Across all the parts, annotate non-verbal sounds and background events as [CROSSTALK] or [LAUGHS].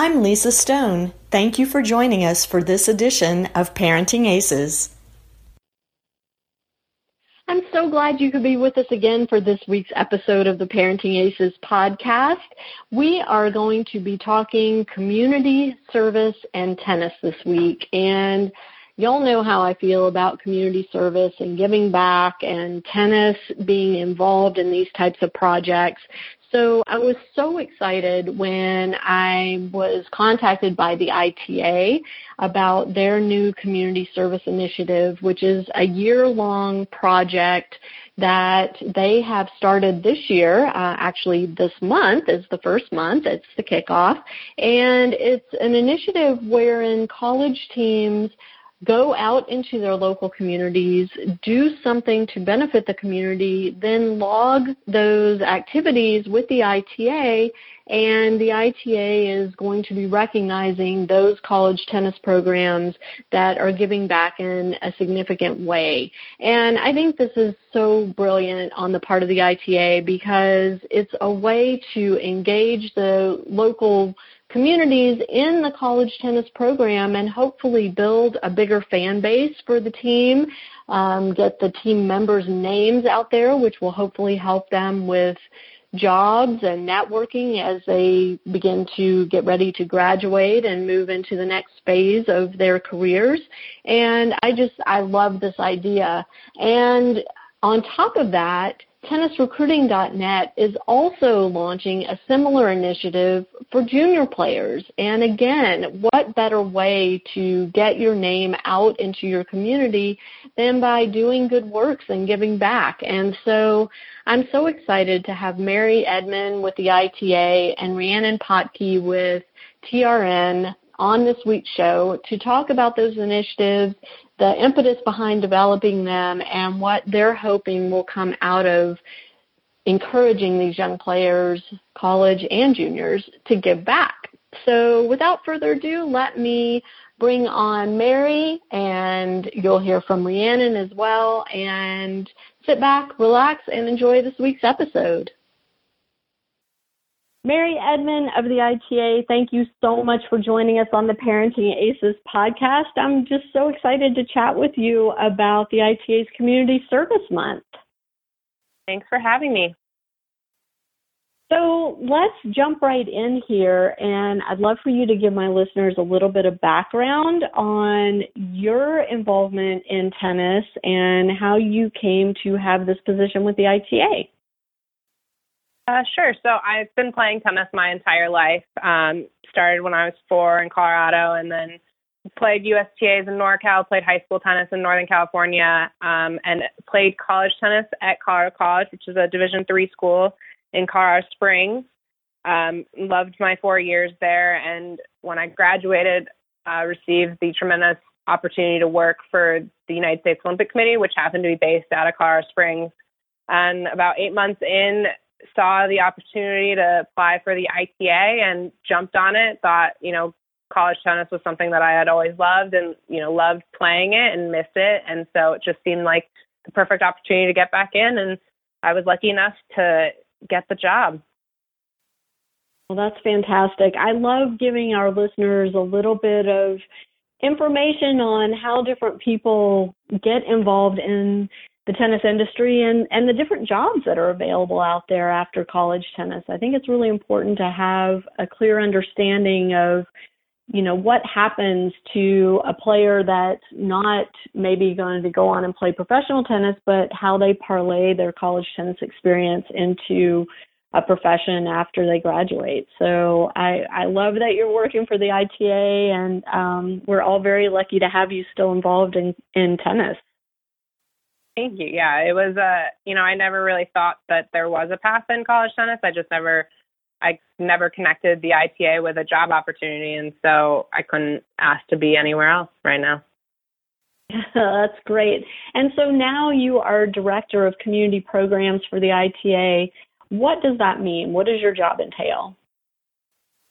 I'm Lisa Stone. Thank you for joining us for this edition of Parenting Aces. I'm so glad you could be with us again for this week's episode of the Parenting Aces podcast. We are going to be talking community service and tennis this week. And y'all know how I feel about community service and giving back and tennis being involved in these types of projects. So I was so excited when I was contacted by the ITA about their new community service initiative, which is a year long project that they have started this year. Uh, actually, this month is the first month. It's the kickoff. And it's an initiative wherein college teams go out into their local communities, do something to benefit the community, then log those activities with the ITA, and the ITA is going to be recognizing those college tennis programs that are giving back in a significant way. And I think this is so brilliant on the part of the ITA because it's a way to engage the local communities in the college tennis program and hopefully build a bigger fan base for the team, um, get the team members' names out there, which will hopefully help them with jobs and networking as they begin to get ready to graduate and move into the next phase of their careers. And I just, I love this idea. And on top of that, tennisrecruiting.net is also launching a similar initiative for junior players. And again, what better way to get your name out into your community than by doing good works and giving back? And so I'm so excited to have Mary Edmond with the ITA and Rhiannon Potkey with TRN on this week's show to talk about those initiatives the impetus behind developing them and what they're hoping will come out of encouraging these young players, college and juniors, to give back. So without further ado, let me bring on Mary and you'll hear from Rhiannon as well and sit back, relax, and enjoy this week's episode. Mary Edmond of the ITA, thank you so much for joining us on the Parenting Aces podcast. I'm just so excited to chat with you about the ITA's Community Service Month. Thanks for having me. So let's jump right in here, and I'd love for you to give my listeners a little bit of background on your involvement in tennis and how you came to have this position with the ITA. Uh, sure. So I've been playing tennis my entire life. Um, started when I was four in Colorado, and then played USTAs in NorCal, played high school tennis in Northern California, um, and played college tennis at Colorado College, which is a Division three school in Colorado Springs. Um, loved my four years there, and when I graduated, uh, received the tremendous opportunity to work for the United States Olympic Committee, which happened to be based out of Colorado Springs. And about eight months in, saw the opportunity to apply for the ITA and jumped on it. Thought, you know, college tennis was something that I had always loved and, you know, loved playing it and missed it. And so it just seemed like the perfect opportunity to get back in. And I was lucky enough to get the job. Well, that's fantastic. I love giving our listeners a little bit of information on how different people get involved in the tennis industry and, and the different jobs that are available out there after college tennis. I think it's really important to have a clear understanding of, you know, what happens to a player that's not maybe going to go on and play professional tennis, but how they parlay their college tennis experience into a profession after they graduate. So I, I love that you're working for the ITA and um, we're all very lucky to have you still involved in, in tennis. Thank you. Yeah, it was a, uh, you know, I never really thought that there was a path in college tennis. I just never, I never connected the ITA with a job opportunity. And so I couldn't ask to be anywhere else right now. [LAUGHS] That's great. And so now you are director of community programs for the ITA. What does that mean? What does your job entail?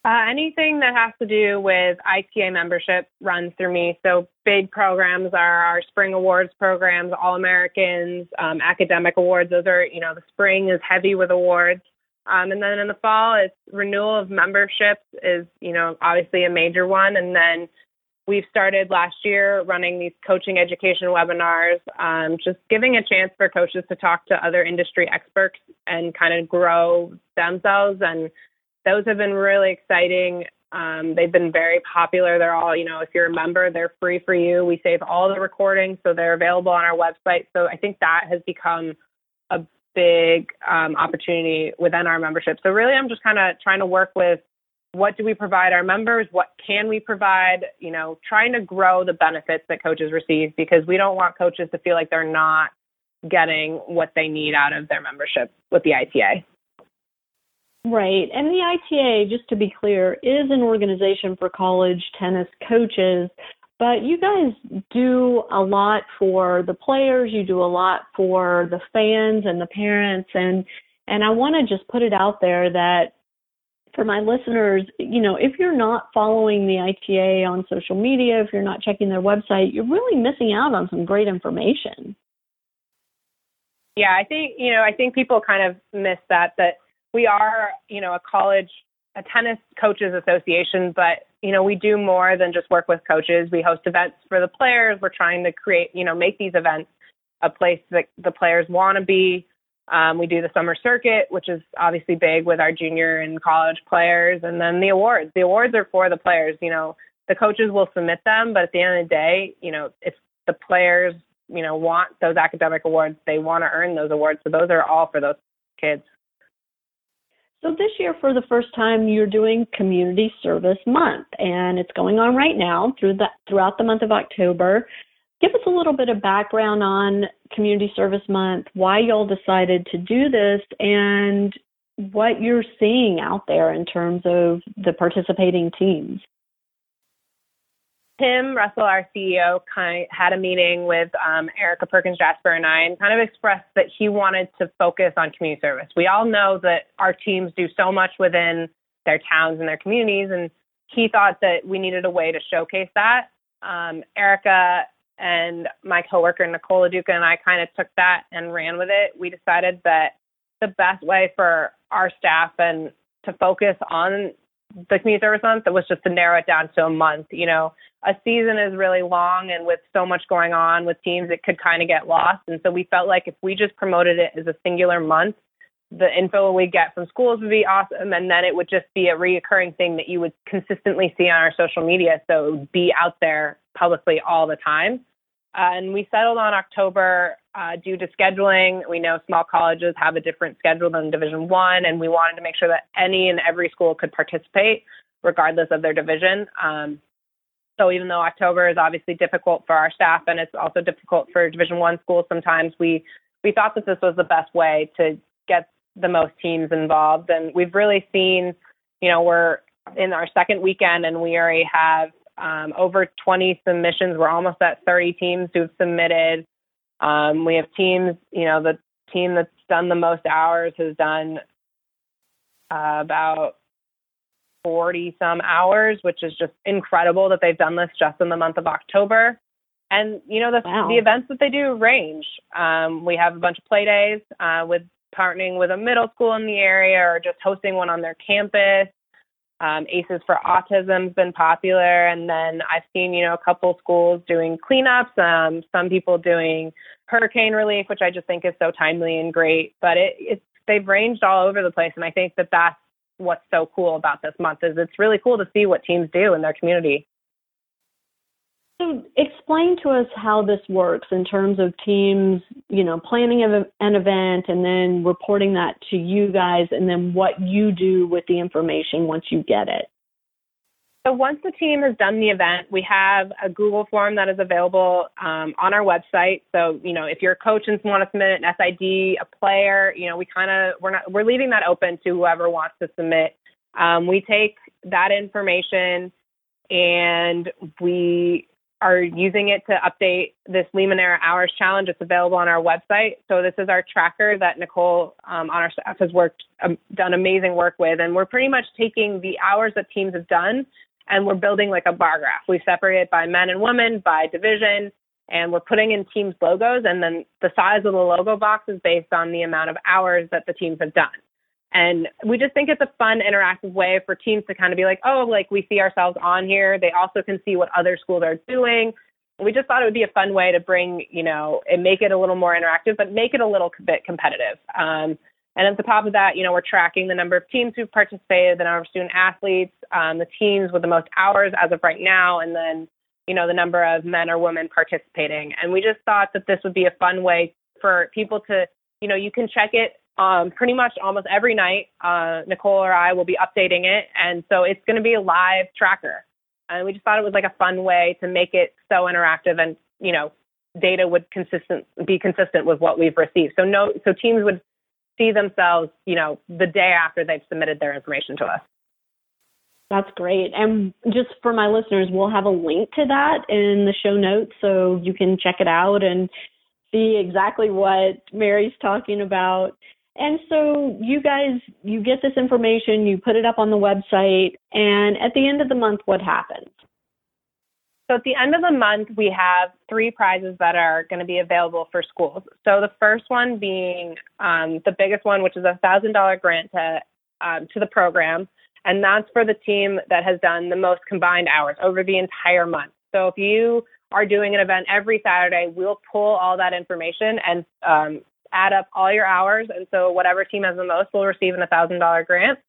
Uh, anything that has to do with ITA membership runs through me. So big programs are our spring awards programs, All Americans, um, academic awards. Those are, you know, the spring is heavy with awards. Um, and then in the fall, it's renewal of memberships is, you know, obviously a major one. And then we've started last year running these coaching education webinars, um, just giving a chance for coaches to talk to other industry experts and kind of grow themselves. And those have been really exciting. Um, they've been very popular. They're all, you know, if you're a member, they're free for you. We save all the recordings, so they're available on our website. So I think that has become a big um, opportunity within our membership. So really, I'm just kind of trying to work with what do we provide our members? What can we provide? You know, trying to grow the benefits that coaches receive because we don't want coaches to feel like they're not getting what they need out of their membership with the ITA. Right. And the ITA, just to be clear, is an organization for college tennis coaches, but you guys do a lot for the players, you do a lot for the fans and the parents and and I want to just put it out there that for my listeners, you know, if you're not following the ITA on social media, if you're not checking their website, you're really missing out on some great information. Yeah, I think, you know, I think people kind of miss that that we are, you know, a college, a tennis coaches association, but you know, we do more than just work with coaches. We host events for the players. We're trying to create, you know, make these events a place that the players want to be. Um, we do the summer circuit, which is obviously big with our junior and college players, and then the awards. The awards are for the players. You know, the coaches will submit them, but at the end of the day, you know, if the players, you know, want those academic awards, they want to earn those awards. So those are all for those kids. So this year, for the first time, you're doing Community Service Month, and it's going on right now through the throughout the month of October. Give us a little bit of background on Community Service Month, why y'all decided to do this, and what you're seeing out there in terms of the participating teams. Tim Russell, our CEO, kind of had a meeting with um, Erica Perkins Jasper and I, and kind of expressed that he wanted to focus on community service. We all know that our teams do so much within their towns and their communities, and he thought that we needed a way to showcase that. Um, Erica and my coworker Nicole Duca and I kind of took that and ran with it. We decided that the best way for our staff and to focus on the community service month was just to narrow it down to a month. You know, a season is really long, and with so much going on with teams, it could kind of get lost. And so we felt like if we just promoted it as a singular month, the info we get from schools would be awesome, and then it would just be a reoccurring thing that you would consistently see on our social media. So it would be out there publicly all the time. Uh, and we settled on October uh, due to scheduling. We know small colleges have a different schedule than Division One, and we wanted to make sure that any and every school could participate, regardless of their division. Um, so even though October is obviously difficult for our staff, and it's also difficult for Division One schools, sometimes we we thought that this was the best way to get the most teams involved. And we've really seen, you know, we're in our second weekend, and we already have um, over 20 submissions. We're almost at 30 teams who've submitted. Um, we have teams, you know, the team that's done the most hours has done uh, about 40 some hours, which is just incredible that they've done this just in the month of October. And you know the wow. the events that they do range. Um, we have a bunch of play days uh, with partnering with a middle school in the area or just hosting one on their campus. Um, ACES for Autism's been popular, and then I've seen you know a couple schools doing cleanups, um, some people doing hurricane relief, which I just think is so timely and great. But it, it's they've ranged all over the place, and I think that that's what's so cool about this month is it's really cool to see what teams do in their community. So explain to us how this works in terms of teams, you know, planning an event and then reporting that to you guys and then what you do with the information once you get it. So once the team has done the event, we have a Google form that is available um, on our website. So you know, if you're a coach and want to submit an SID, a player, you know, we kind of we're not we're leaving that open to whoever wants to submit. Um, we take that information and we are using it to update this Limoneira Hours Challenge. It's available on our website. So this is our tracker that Nicole um, on our staff has worked um, done amazing work with, and we're pretty much taking the hours that teams have done and we're building like a bar graph. We separate it by men and women, by division, and we're putting in teams' logos. And then the size of the logo box is based on the amount of hours that the teams have done. And we just think it's a fun, interactive way for teams to kind of be like, oh, like we see ourselves on here. They also can see what other schools are doing. We just thought it would be a fun way to bring, you know, and make it a little more interactive, but make it a little bit competitive. Um, and at the top of that, you know, we're tracking the number of teams who've participated, the number of student athletes, um, the teams with the most hours as of right now, and then, you know, the number of men or women participating. And we just thought that this would be a fun way for people to, you know, you can check it um, pretty much almost every night. Uh, Nicole or I will be updating it, and so it's going to be a live tracker. And we just thought it was like a fun way to make it so interactive, and you know, data would consistent be consistent with what we've received. So no, so teams would see themselves, you know, the day after they've submitted their information to us. That's great. And just for my listeners, we'll have a link to that in the show notes so you can check it out and see exactly what Mary's talking about. And so you guys, you get this information, you put it up on the website, and at the end of the month, what happens? So at the end of the month, we have three prizes that are going to be available for schools. So the first one being um, the biggest one, which is a thousand dollar grant to um, to the program, and that's for the team that has done the most combined hours over the entire month. So if you are doing an event every Saturday, we'll pull all that information and um, add up all your hours. And so whatever team has the most will receive an $1,000 grant.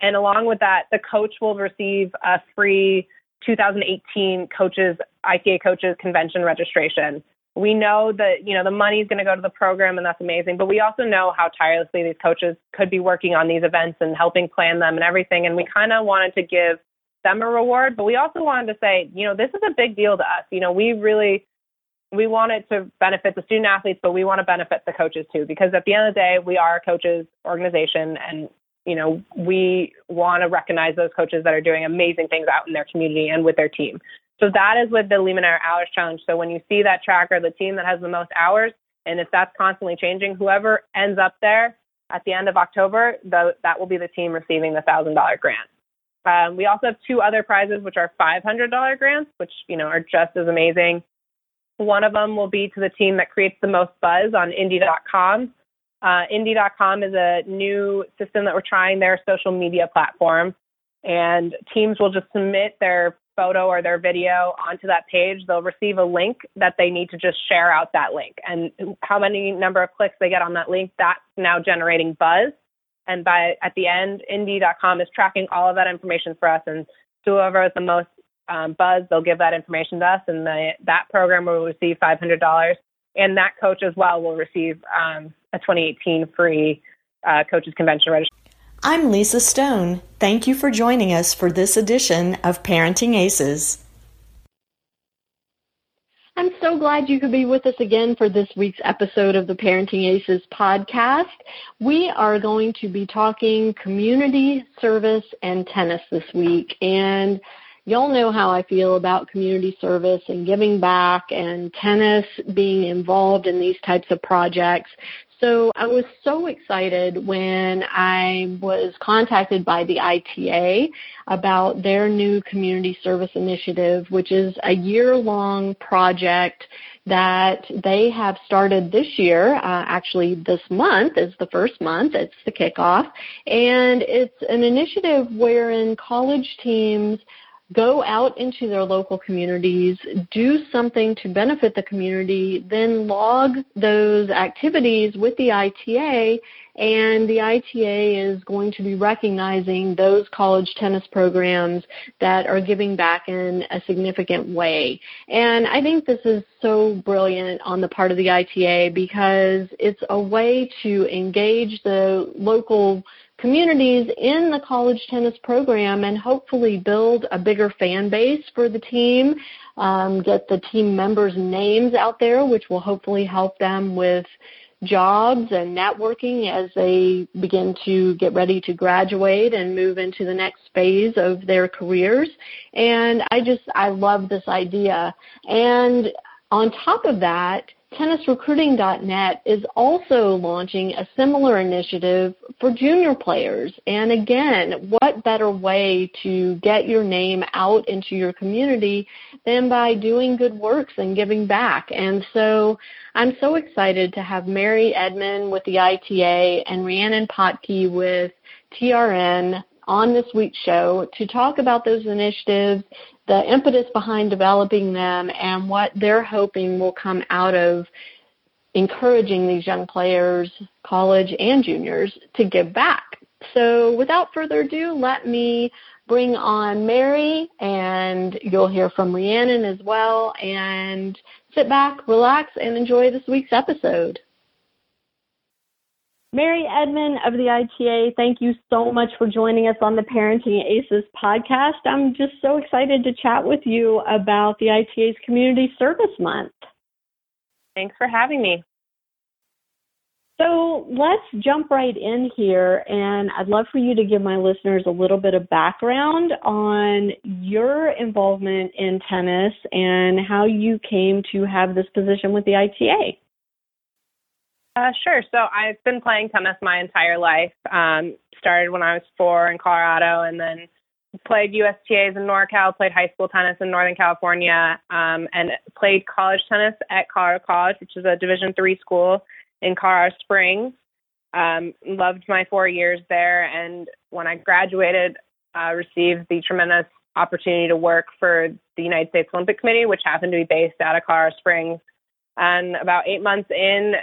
And along with that, the coach will receive a free 2018 coaches, ITA coaches convention registration. We know that, you know, the money is going to go to the program and that's amazing, but we also know how tirelessly these coaches could be working on these events and helping plan them and everything. And we kind of wanted to give them a reward, but we also wanted to say, you know, this is a big deal to us. You know, we really we want it to benefit the student athletes, but we want to benefit the coaches too, because at the end of the day, we are a coaches organization and you know, we want to recognize those coaches that are doing amazing things out in their community and with their team. So that is with the Lehman Hours Challenge. So when you see that tracker, the team that has the most hours, and if that's constantly changing, whoever ends up there at the end of October, the, that will be the team receiving the thousand dollar grant. Um, we also have two other prizes, which are $500 grants, which you know are just as amazing. One of them will be to the team that creates the most buzz on Indy.com. Uh, Indy.com is a new system that we're trying their social media platform, and teams will just submit their photo or their video onto that page. They'll receive a link that they need to just share out that link, and how many number of clicks they get on that link, that's now generating buzz. And by at the end, Indy.com is tracking all of that information for us, and whoever has the most um, buzz, they'll give that information to us, and the, that program will receive $500. And that coach as well will receive um, a 2018 free uh, coaches convention registration. I'm Lisa Stone. Thank you for joining us for this edition of Parenting Aces. I'm so glad you could be with us again for this week's episode of the Parenting Aces podcast. We are going to be talking community service and tennis this week. And y'all know how I feel about community service and giving back and tennis being involved in these types of projects. So I was so excited when I was contacted by the ITA about their new community service initiative, which is a year-long project that they have started this year. Uh, actually, this month is the first month. It's the kickoff. And it's an initiative wherein college teams go out into their local communities, do something to benefit the community, then log those activities with the ITA, and the ITA is going to be recognizing those college tennis programs that are giving back in a significant way. And I think this is so brilliant on the part of the ITA because it's a way to engage the local communities in the college tennis program and hopefully build a bigger fan base for the team, um, get the team members' names out there, which will hopefully help them with jobs and networking as they begin to get ready to graduate and move into the next phase of their careers. And I just, I love this idea. And on top of that, tennisrecruiting.net is also launching a similar initiative for junior players. And again, what better way to get your name out into your community than by doing good works and giving back? And so I'm so excited to have Mary Edmond with the ITA and Rhiannon Potkey with TRN on this week's show to talk about those initiatives, the impetus behind developing them, and what they're hoping will come out of encouraging these young players, college and juniors, to give back. So without further ado, let me bring on Mary, and you'll hear from Rhiannon as well. And sit back, relax, and enjoy this week's episode. Mary Edmond of the ITA, thank you so much for joining us on the Parenting Aces podcast. I'm just so excited to chat with you about the ITA's Community Service Month. Thanks for having me. So let's jump right in here, and I'd love for you to give my listeners a little bit of background on your involvement in tennis and how you came to have this position with the ITA. Uh, sure. So I've been playing tennis my entire life. Um, started when I was four in Colorado, and then played USTAs in NorCal, played high school tennis in Northern California, um, and played college tennis at Colorado College, which is a Division three school in Colorado Springs. Um, loved my four years there, and when I graduated, uh, received the tremendous opportunity to work for the United States Olympic Committee, which happened to be based out of Colorado Springs. And about eight months in,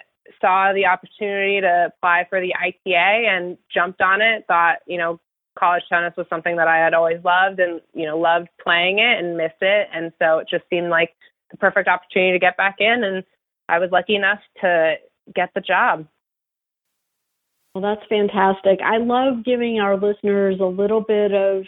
saw the opportunity to apply for the ITA and jumped on it. Thought, you know, college tennis was something that I had always loved and, you know, loved playing it and missed it. And so it just seemed like the perfect opportunity to get back in. And I was lucky enough to get the job. Well, that's fantastic. I love giving our listeners a little bit of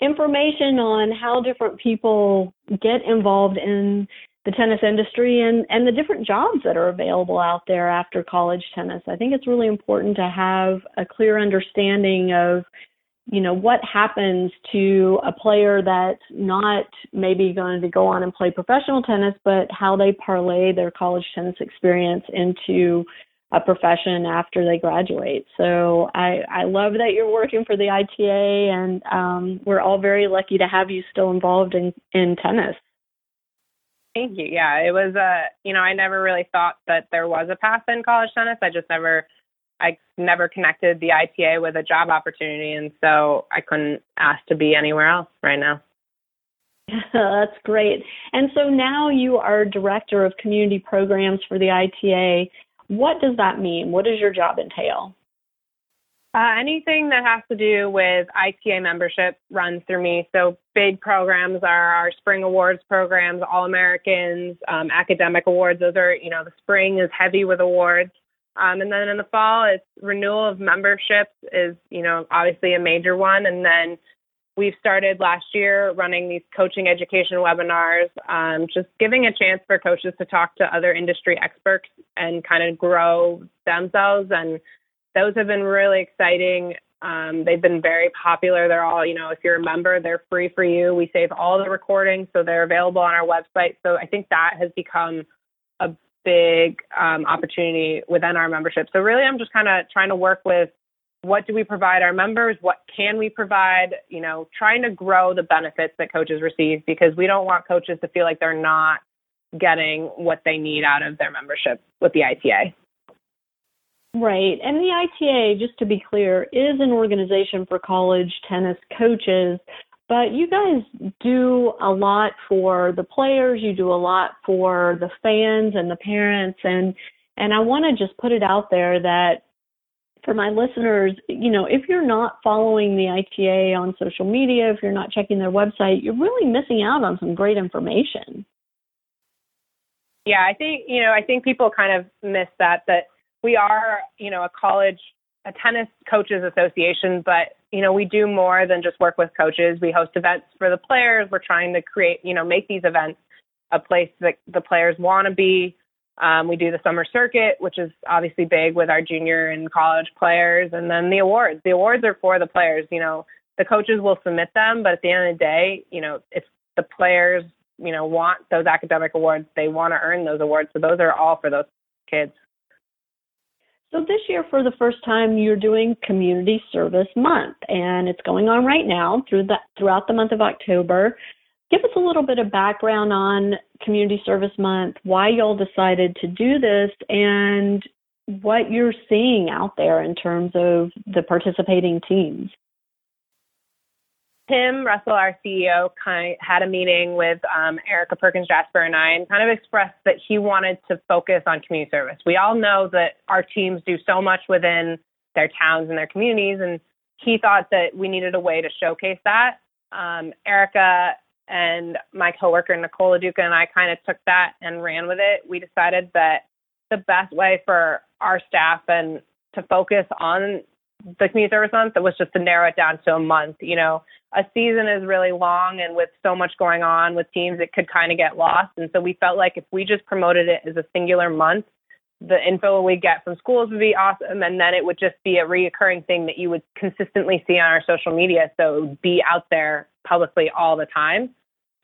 information on how different people get involved in the tennis industry and, and the different jobs that are available out there after college tennis. I think it's really important to have a clear understanding of, you know, what happens to a player that's not maybe going to go on and play professional tennis, but how they parlay their college tennis experience into a profession after they graduate. So I, I love that you're working for the ITA, and um, we're all very lucky to have you still involved in, in tennis. Thank you. Yeah, it was a, uh, you know, I never really thought that there was a path in college tennis. I just never, I never connected the ITA with a job opportunity. And so I couldn't ask to be anywhere else right now. [LAUGHS] That's great. And so now you are director of community programs for the ITA. What does that mean? What does your job entail? Uh, anything that has to do with ITA membership runs through me. So big programs are our spring awards programs, All Americans, um, academic awards. Those are, you know, the spring is heavy with awards. Um, and then in the fall, it's renewal of memberships is, you know, obviously a major one. And then we've started last year running these coaching education webinars, um, just giving a chance for coaches to talk to other industry experts and kind of grow themselves and those have been really exciting. Um, they've been very popular. They're all, you know, if you're a member, they're free for you. We save all the recordings, so they're available on our website. So I think that has become a big um, opportunity within our membership. So really, I'm just kind of trying to work with what do we provide our members? What can we provide? You know, trying to grow the benefits that coaches receive because we don't want coaches to feel like they're not getting what they need out of their membership with the ITA. Right. And the ITA, just to be clear, is an organization for college tennis coaches, but you guys do a lot for the players, you do a lot for the fans and the parents and and I want to just put it out there that for my listeners, you know, if you're not following the ITA on social media, if you're not checking their website, you're really missing out on some great information. Yeah, I think, you know, I think people kind of miss that that we are, you know, a college, a tennis coaches association, but you know, we do more than just work with coaches. We host events for the players. We're trying to create, you know, make these events a place that the players want to be. Um, we do the summer circuit, which is obviously big with our junior and college players, and then the awards. The awards are for the players. You know, the coaches will submit them, but at the end of the day, you know, if the players, you know, want those academic awards, they want to earn those awards. So those are all for those kids. So this year, for the first time, you're doing Community Service Month, and it's going on right now through the, throughout the month of October. Give us a little bit of background on Community Service Month, why y'all decided to do this, and what you're seeing out there in terms of the participating teams. Tim Russell, our CEO, kind of had a meeting with um, Erica Perkins Jasper and I, and kind of expressed that he wanted to focus on community service. We all know that our teams do so much within their towns and their communities, and he thought that we needed a way to showcase that. Um, Erica and my coworker Nicole Duca and I kind of took that and ran with it. We decided that the best way for our staff and to focus on the community service month that was just to narrow it down to a month. You know, a season is really long, and with so much going on with teams, it could kind of get lost. And so we felt like if we just promoted it as a singular month, the info we get from schools would be awesome, and then it would just be a reoccurring thing that you would consistently see on our social media. So it would be out there publicly all the time.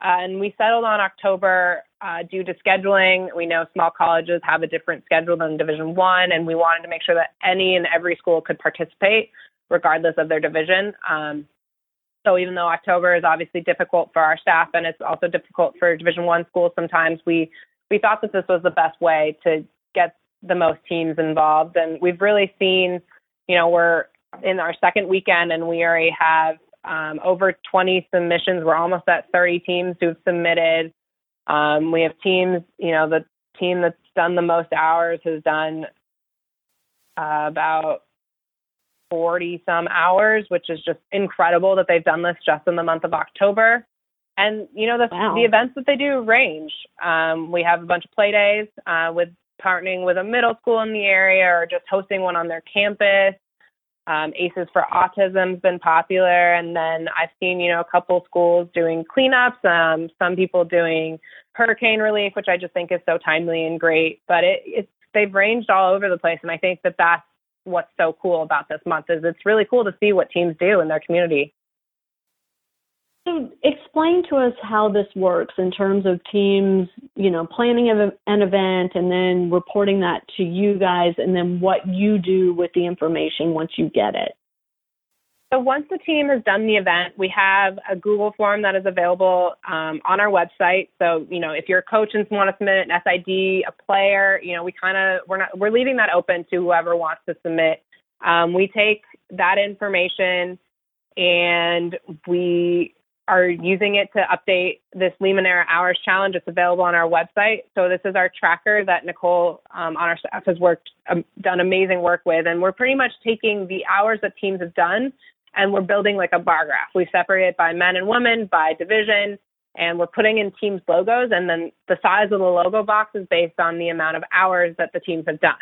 Uh, and we settled on October uh, due to scheduling. We know small colleges have a different schedule than Division One, and we wanted to make sure that any and every school could participate, regardless of their division. Um, so even though October is obviously difficult for our staff, and it's also difficult for Division One schools, sometimes we we thought that this was the best way to get the most teams involved. And we've really seen, you know, we're in our second weekend, and we already have um, over 20 submissions. We're almost at 30 teams who've submitted. Um, we have teams, you know, the team that's done the most hours has done uh, about 40 some hours, which is just incredible that they've done this just in the month of October. And you know the wow. the events that they do range. Um, we have a bunch of play days uh, with partnering with a middle school in the area or just hosting one on their campus. Um, ACES for Autism's been popular, and then I've seen you know a couple schools doing cleanups, um, some people doing hurricane relief, which I just think is so timely and great. But it, it's they've ranged all over the place, and I think that that's what's so cool about this month is it's really cool to see what teams do in their community. So explain to us how this works in terms of teams, you know, planning an event and then reporting that to you guys and then what you do with the information once you get it. So once the team has done the event, we have a Google form that is available um, on our website. So you know, if you're a coach and want to submit an SID, a player, you know, we kind of we're not we're leaving that open to whoever wants to submit. Um, we take that information and we are using it to update this Limoneira Hours Challenge. It's available on our website. So this is our tracker that Nicole um, on our staff has worked um, done amazing work with, and we're pretty much taking the hours that teams have done, and we're building like a bar graph. We separate it by men and women, by division, and we're putting in teams' logos, and then the size of the logo box is based on the amount of hours that the teams have done.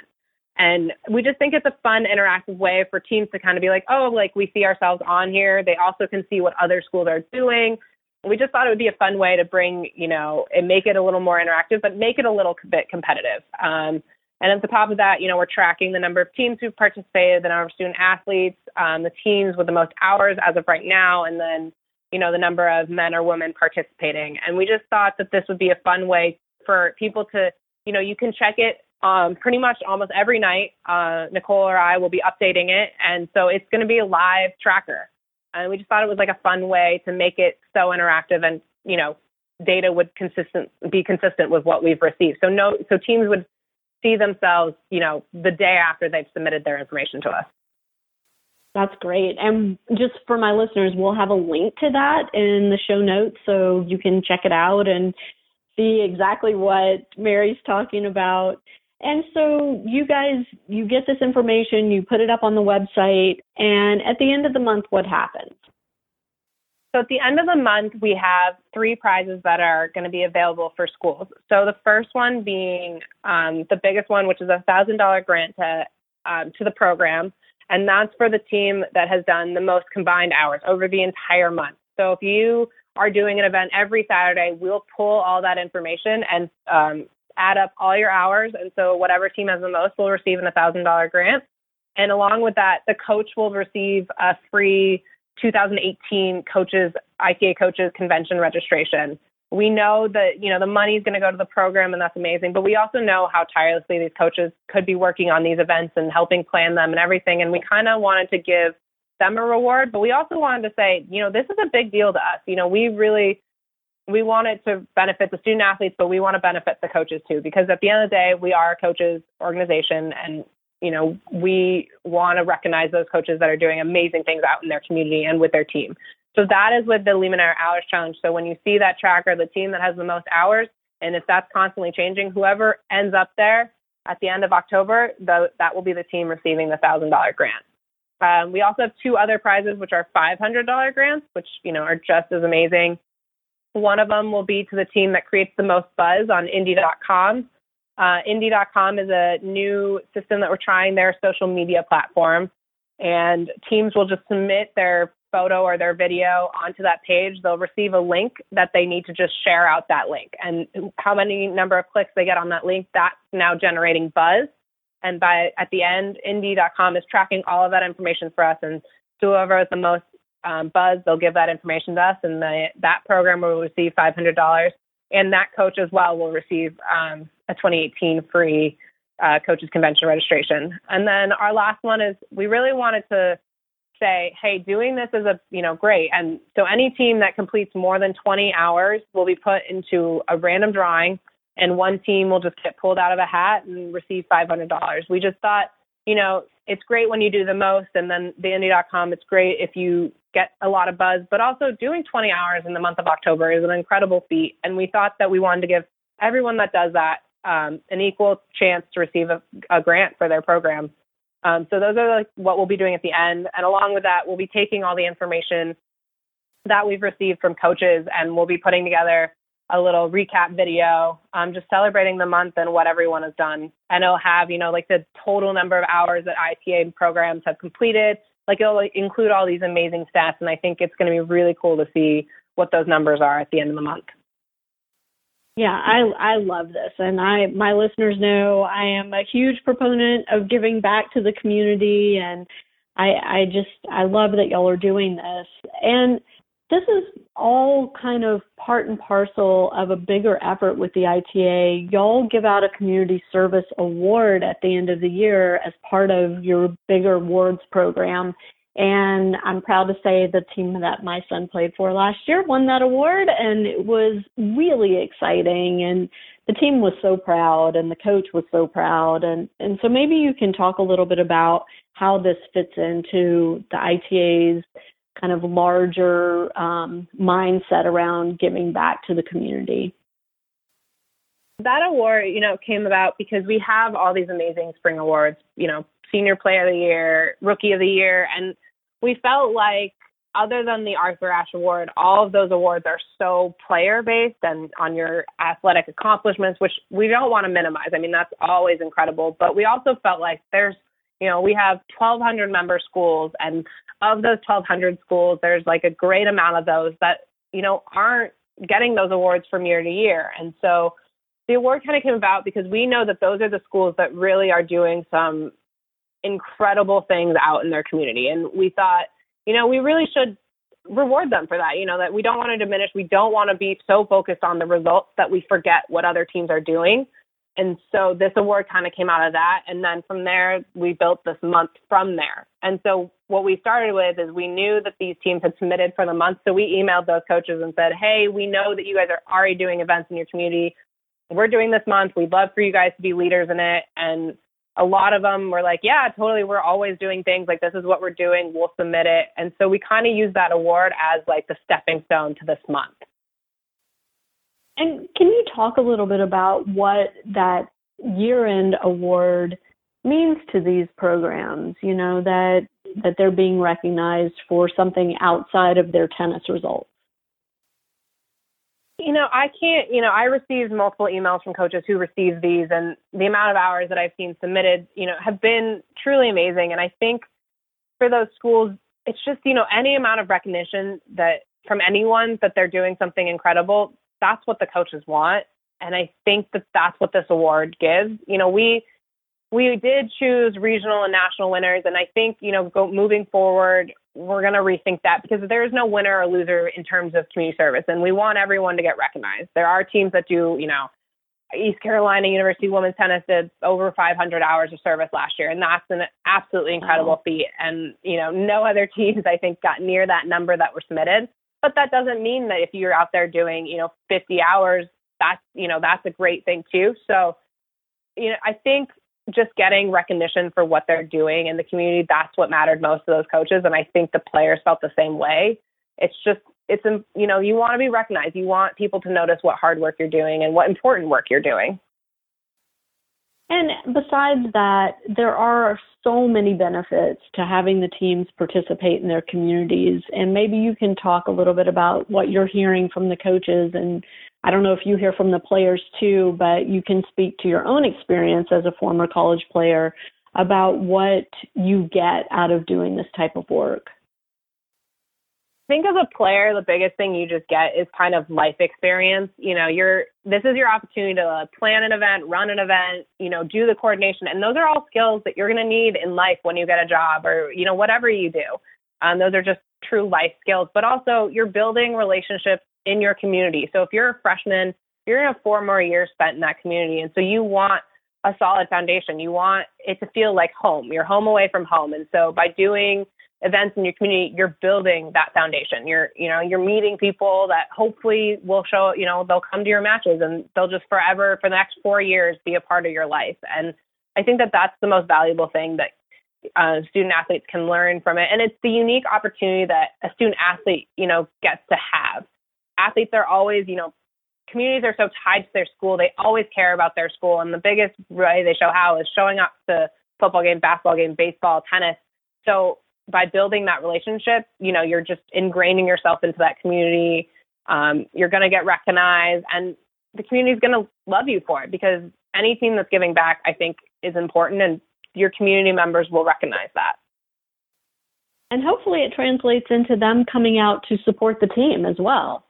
And we just think it's a fun, interactive way for teams to kind of be like, oh, like we see ourselves on here. They also can see what other schools are doing. We just thought it would be a fun way to bring, you know, and make it a little more interactive, but make it a little bit competitive. Um, and at the top of that, you know, we're tracking the number of teams who've participated, the number of student athletes, um, the teams with the most hours as of right now, and then, you know, the number of men or women participating. And we just thought that this would be a fun way for people to, you know, you can check it um, pretty much almost every night. Uh, Nicole or I will be updating it, and so it's going to be a live tracker. And we just thought it was like a fun way to make it so interactive, and you know, data would consistent be consistent with what we've received. So no, so teams would see themselves, you know, the day after they've submitted their information to us. That's great. And just for my listeners, we'll have a link to that in the show notes so you can check it out and see exactly what Mary's talking about. And so you guys, you get this information, you put it up on the website, and at the end of the month, what happens? So at the end of the month, we have three prizes that are going to be available for schools. So the first one being um, the biggest one, which is a thousand dollar grant to um, to the program, and that's for the team that has done the most combined hours over the entire month. So if you are doing an event every Saturday, we'll pull all that information and um, add up all your hours. And so whatever team has the most will receive an $1,000 grant. And along with that, the coach will receive a free 2018 coaches, ITA coaches convention registration. We know that, you know, the money is going to go to the program and that's amazing, but we also know how tirelessly these coaches could be working on these events and helping plan them and everything. And we kind of wanted to give them a reward, but we also wanted to say, you know, this is a big deal to us. You know, we really we want it to benefit the student athletes, but we want to benefit the coaches too, because at the end of the day, we are a coaches organization and you know, we want to recognize those coaches that are doing amazing things out in their community and with their team. So that is with the Limoneira Hours Challenge. So when you see that tracker, the team that has the most hours, and if that's constantly changing, whoever ends up there at the end of October, the, that will be the team receiving the thousand dollar grant. Um, we also have two other prizes, which are $500 grants, which you know are just as amazing. One of them will be to the team that creates the most buzz on Indy.com. Uh, Indy.com is a new system that we're trying their social media platform, and teams will just submit their photo or their video onto that page. They'll receive a link that they need to just share out that link, and how many number of clicks they get on that link, that's now generating buzz. And by at the end, Indy.com is tracking all of that information for us, and whoever has the most um, buzz, they'll give that information to us, and the, that program will receive $500 and that coach as well will receive um, a 2018 free uh, coaches convention registration. And then our last one is we really wanted to say, hey, doing this is a you know great, and so any team that completes more than 20 hours will be put into a random drawing, and one team will just get pulled out of a hat and receive $500. We just thought, you know, it's great when you do the most, and then the Indy.com, it's great if you get a lot of buzz, but also doing 20 hours in the month of October is an incredible feat. And we thought that we wanted to give everyone that does that um, an equal chance to receive a, a grant for their program. Um, so those are like what we'll be doing at the end. And along with that, we'll be taking all the information that we've received from coaches and we'll be putting together a little recap video, um, just celebrating the month and what everyone has done. And it'll have, you know, like the total number of hours that ITA programs have completed. Like it'll include all these amazing stats. And I think it's going to be really cool to see what those numbers are at the end of the month. Yeah, I I love this, and I my listeners know I am a huge proponent of giving back to the community, and I I just I love that y'all are doing this, and this is all kind of part and parcel of a bigger effort with the ITA. Y'all give out a community service award at the end of the year as part of your bigger awards program. And I'm proud to say the team that my son played for last year won that award, and it was really exciting. And the team was so proud, and the coach was so proud. And, and so maybe you can talk a little bit about how this fits into the ITA's kind of larger um, mindset around giving back to the community. That award, you know, came about because we have all these amazing spring awards, you know, senior player of the year, rookie of the year, and we felt like other than the Arthur Ashe Award, all of those awards are so player based and on your athletic accomplishments, which we don't want to minimize. I mean, that's always incredible, but we also felt like there's, you know, we have 1,200 member schools, and of those 1,200 schools, there's like a great amount of those that, you know, aren't getting those awards from year to year. And so the award kind of came about because we know that those are the schools that really are doing some incredible things out in their community. And we thought, you know, we really should reward them for that. You know, that we don't want to diminish, we don't want to be so focused on the results that we forget what other teams are doing. And so this award kind of came out of that. And then from there, we built this month from there. And so what we started with is we knew that these teams had submitted for the month. So we emailed those coaches and said, hey, we know that you guys are already doing events in your community. We're doing this month. We'd love for you guys to be leaders in it. And a lot of them were like, yeah, totally. We're always doing things like this is what we're doing. We'll submit it. And so we kind of used that award as like the stepping stone to this month. And can you talk a little bit about what that year end award means to these programs? You know, that that they're being recognized for something outside of their tennis results. You know, I can't, you know, I received multiple emails from coaches who received these and the amount of hours that I've seen submitted, you know, have been truly amazing. And I think for those schools, it's just, you know, any amount of recognition that from anyone that they're doing something incredible, that's what the coaches want. And I think that that's what this award gives. You know, we we did choose regional and national winners, and I think you know, go, moving forward, we're going to rethink that because there is no winner or loser in terms of community service, and we want everyone to get recognized. There are teams that do, you know, East Carolina University women's tennis did over 500 hours of service last year, and that's an absolutely incredible wow. feat. And you know, no other teams I think got near that number that were submitted. But that doesn't mean that if you're out there doing, you know, 50 hours, that's, you know, that's a great thing too. So, you know, I think just getting recognition for what they're doing in the community, that's what mattered most to those coaches. And I think the players felt the same way. It's just, it's, you know, you want to be recognized. You want people to notice what hard work you're doing and what important work you're doing. And besides that, there are so many benefits to having the teams participate in their communities. And maybe you can talk a little bit about what you're hearing from the coaches. And I don't know if you hear from the players too, but you can speak to your own experience as a former college player about what you get out of doing this type of work think as a player, the biggest thing you just get is kind of life experience. You know, you're this is your opportunity to plan an event, run an event, you know, do the coordination, and those are all skills that you're going to need in life when you get a job or you know whatever you do. Um, those are just true life skills. But also, you're building relationships in your community. So if you're a freshman, you're going to have four more years spent in that community, and so you want a solid foundation. You want it to feel like home. You're home away from home, and so by doing events in your community, you're building that foundation. You're, you know, you're meeting people that hopefully will show, you know, they'll come to your matches and they'll just forever for the next four years be a part of your life. And I think that that's the most valuable thing that uh, student athletes can learn from it. And it's the unique opportunity that a student athlete, you know, gets to have. Athletes are always, you know, communities are so tied to their school. They always care about their school. And the biggest way they show how is showing up to football game, basketball game, baseball, tennis. So by building that relationship, you know, you're just ingraining yourself into that community. Um, you're going to get recognized, and the community is going to love you for it because any team that's giving back, I think, is important, and your community members will recognize that. And hopefully, it translates into them coming out to support the team as well.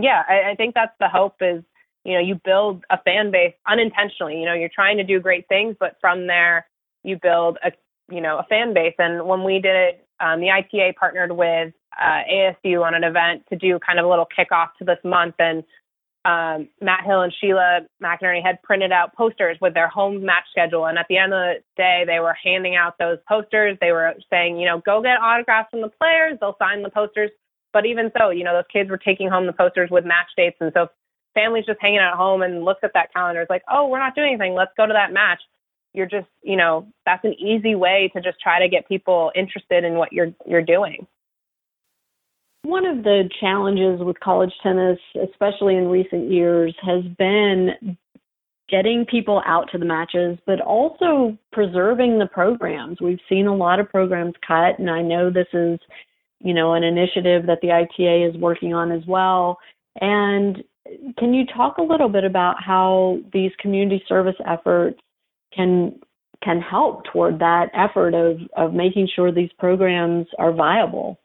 Yeah, I, I think that's the hope. Is you know, you build a fan base unintentionally. You know, you're trying to do great things, but from there, you build a you know, a fan base. And when we did it, um, the ITA partnered with uh, ASU on an event to do kind of a little kickoff to this month. And um, Matt Hill and Sheila McInerney had printed out posters with their home match schedule. And at the end of the day, they were handing out those posters. They were saying, you know, go get autographs from the players. They'll sign the posters. But even so, you know, those kids were taking home the posters with match dates. And so families just hanging at home and looks at that calendar It's like, oh, we're not doing anything. Let's go to that match you're just, you know, that's an easy way to just try to get people interested in what you're you're doing. One of the challenges with college tennis, especially in recent years, has been getting people out to the matches, but also preserving the programs. We've seen a lot of programs cut, and I know this is, you know, an initiative that the ITA is working on as well. And can you talk a little bit about how these community service efforts can can help toward that effort of of making sure these programs are viable.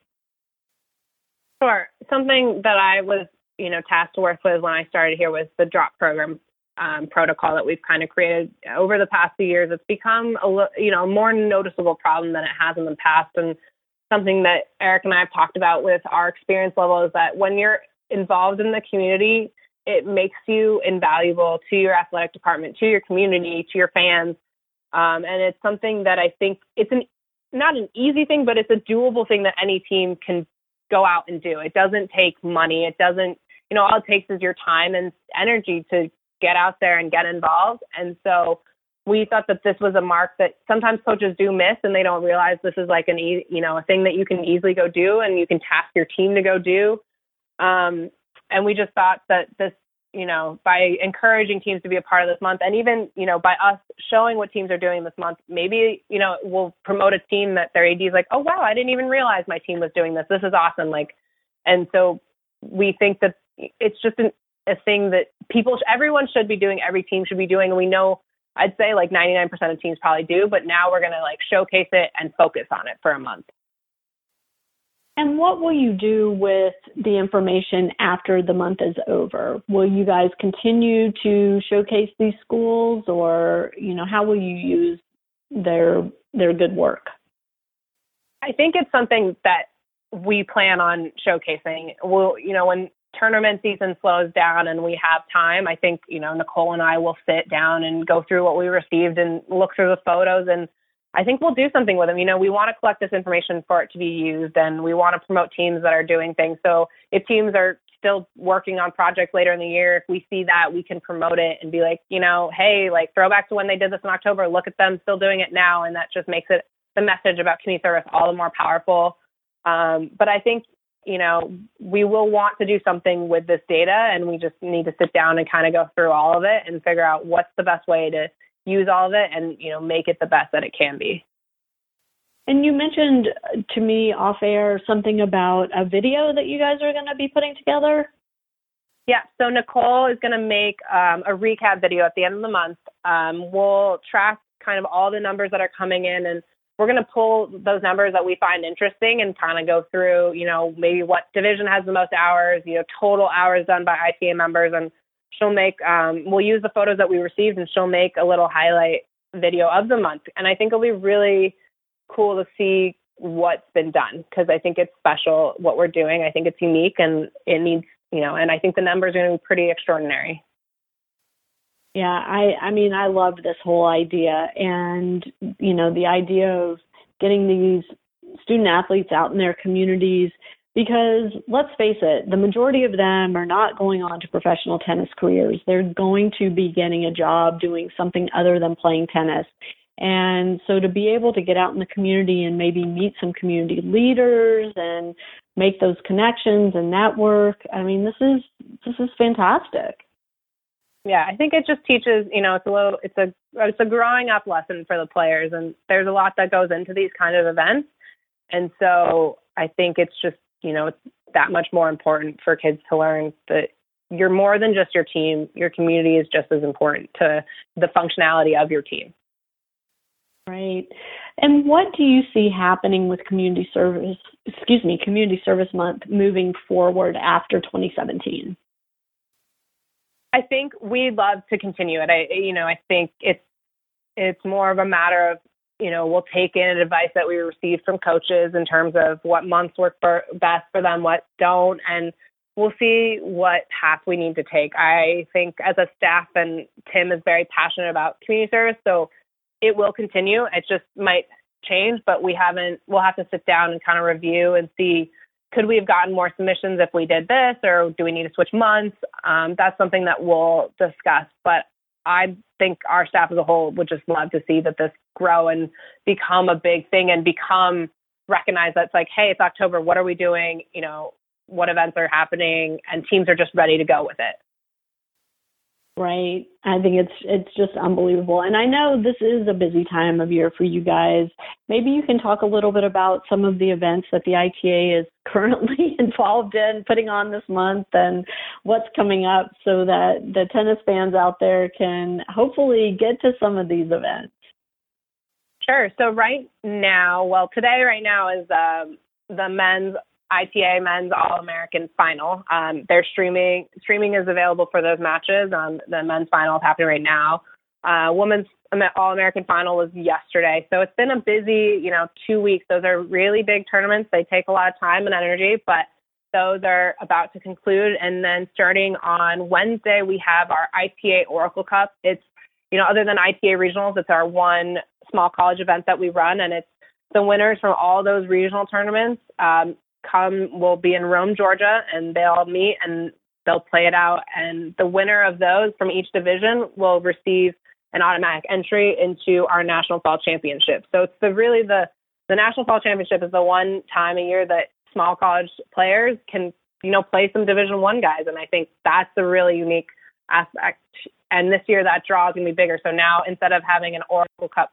Sure. Something that I was, you know, tasked to work with when I started here was the drop program um, protocol that we've kind of created over the past few years. It's become a you know more noticeable problem than it has in the past, and something that Eric and I have talked about with our experience level is that when you're involved in the community, it makes you invaluable to your athletic department, to your community, to your fans. Um, and it's something that I think it's an not an easy thing, but it's a doable thing that any team can go out and do. It doesn't take money. It doesn't, you know, all it takes is your time and energy to get out there and get involved. And so we thought that this was a mark that sometimes coaches do miss and they don't realize this is like an, e- you know, a thing that you can easily go do and you can task your team to go do. Um, and we just thought that this you know by encouraging teams to be a part of this month and even you know by us showing what teams are doing this month maybe you know we'll promote a team that their ad is like oh wow i didn't even realize my team was doing this. This is awesome. Like and so we think that it's just an, a thing that people everyone should be doing every team should be doing. And we know i'd say like 99% of teams probably do but now we're going to like showcase it and focus on it for a month and what will you do with the information after the month is over? Will you guys continue to showcase these schools or, you know, how will you use their their good work? I think it's something that we plan on showcasing. We'll, you know, when tournament season slows down and we have time, I think, you know, Nicole and I will sit down and go through what we received and look through the photos and I think we'll do something with them. You know, we want to collect this information for it to be used and we want to promote teams that are doing things. So if teams are still working on projects later in the year, if we see that, we can promote it and be like, you know, hey, like throwback to when they did this in October, look at them still doing it now. And that just makes it the message about community service all the more powerful. Um, but I think, you know, we will want to do something with this data and we just need to sit down and kind of go through all of it and figure out what's the best way to use all of it and, you know, make it the best that it can be. And you mentioned to me off air something about a video that you guys are going to be putting together. Yeah, so Nicole is going to make um, a recap video at the end of the month. Um, we'll track kind of all the numbers that are coming in, and we're going to pull those numbers that we find interesting and kind of go through, you know, maybe what division has the most hours, you know, total hours done by ITA members, and she'll make. Um, we'll use the photos that we received, and she'll make a little highlight video of the month. And I think it'll be really cool to see what's been done because I think it's special what we're doing. I think it's unique and it needs, you know, and I think the numbers are going to be pretty extraordinary. Yeah, I I mean I love this whole idea and you know the idea of getting these student athletes out in their communities because let's face it, the majority of them are not going on to professional tennis careers. They're going to be getting a job doing something other than playing tennis. And so to be able to get out in the community and maybe meet some community leaders and make those connections and network, I mean, this is this is fantastic. Yeah, I think it just teaches, you know, it's a little it's a it's a growing up lesson for the players and there's a lot that goes into these kind of events. And so I think it's just, you know, it's that much more important for kids to learn that you're more than just your team. Your community is just as important to the functionality of your team. Right. And what do you see happening with community service, excuse me, community service month moving forward after 2017? I think we'd love to continue it. I, you know, I think it's it's more of a matter of, you know, we'll take in advice that we receive from coaches in terms of what months work for best for them, what don't, and we'll see what path we need to take. I think as a staff, and Tim is very passionate about community service, so it will continue. It just might change, but we haven't. We'll have to sit down and kind of review and see could we have gotten more submissions if we did this, or do we need to switch months? Um, that's something that we'll discuss. But I think our staff as a whole would just love to see that this grow and become a big thing and become recognized. That's like, hey, it's October. What are we doing? You know, what events are happening, and teams are just ready to go with it right? I think it's it's just unbelievable. And I know this is a busy time of year for you guys. Maybe you can talk a little bit about some of the events that the ITA is [LAUGHS] currently involved in putting on this month and what's coming up so that the tennis fans out there can hopefully get to some of these events. Sure. So right now, well, today right now is um, the men's ITA Men's All American Final. Um, they're streaming. Streaming is available for those matches. Um, the men's final is happening right now. Uh, women's All American Final was yesterday, so it's been a busy, you know, two weeks. Those are really big tournaments. They take a lot of time and energy, but those are about to conclude. And then starting on Wednesday, we have our ITA Oracle Cup. It's, you know, other than ITA regionals, it's our one small college event that we run, and it's the winners from all those regional tournaments um, come will be in Rome, Georgia, and they'll meet and they'll play it out. And the winner of those from each division will receive an automatic entry into our national fall championship. So it's the really the the national fall championship is the one time a year that small college players can you know play some division one guys and i think that's a really unique aspect and this year that draw is going to be bigger so now instead of having an oracle cup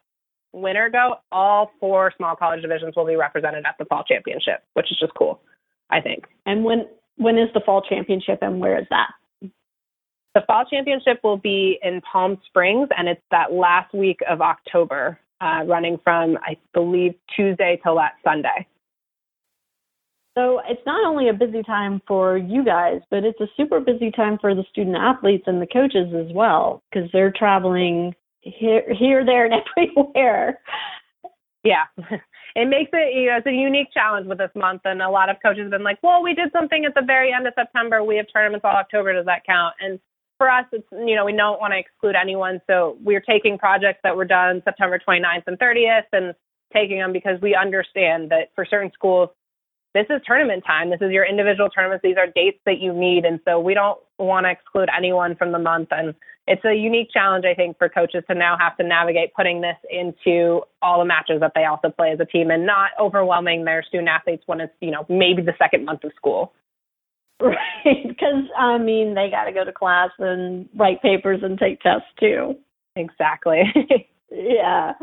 winner go, all four small college divisions will be represented at the fall championship, which is just cool, I think. And when when is the fall championship and where is that? The fall championship will be in Palm Springs and it's that last week of October, uh, running from I believe Tuesday till that Sunday. So it's not only a busy time for you guys, but it's a super busy time for the student athletes and the coaches as well because they're traveling here, here, there, and [LAUGHS] everywhere. Yeah. It makes it, you know, it's a unique challenge with this month. And a lot of coaches have been like, well, we did something at the very end of September. We have tournaments all October. Does that count? And for us, it's, you know, we don't want to exclude anyone. So we're taking projects that were done September 29th and 30th and taking them because we understand that for certain schools, this is tournament time. This is your individual tournaments. These are dates that you need. And so we don't want to exclude anyone from the month. And it's a unique challenge, I think, for coaches to now have to navigate putting this into all the matches that they also play as a team and not overwhelming their student athletes when it's, you know, maybe the second month of school. [LAUGHS] Right. Because, I mean, they got to go to class and write papers and take tests too. Exactly. [LAUGHS] yeah.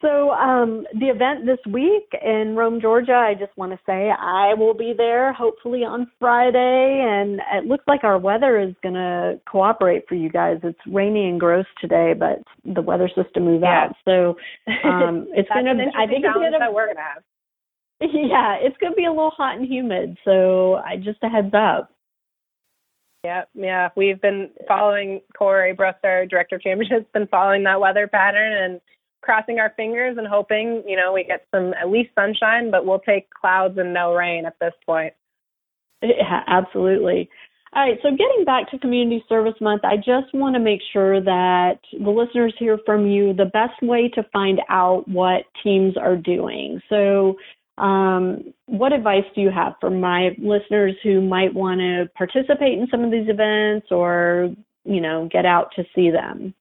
So um, the event this week in Rome, Georgia, I just want to say I will be there hopefully on Friday, and it looks like our weather is going to cooperate for you guys. It's rainy and gross today, but the weather system to move yeah. out, so [LAUGHS] um, it's going to. I think it's going to. We're going to have. [LAUGHS] Yeah, it's going to be a little hot and humid, so I just a heads up. Yeah, yeah, we've been following Corey our director of championships, been following that weather pattern and crossing our fingers and hoping, you know, we get some at least sunshine, but we'll take clouds and no rain at this point. Yeah, absolutely. All right, so getting back to Community Service Month, I just want to make sure that the listeners hear from you the best way to find out what teams are doing. So, um, what advice do you have for my listeners who might want to participate in some of these events or, you know, get out to see them?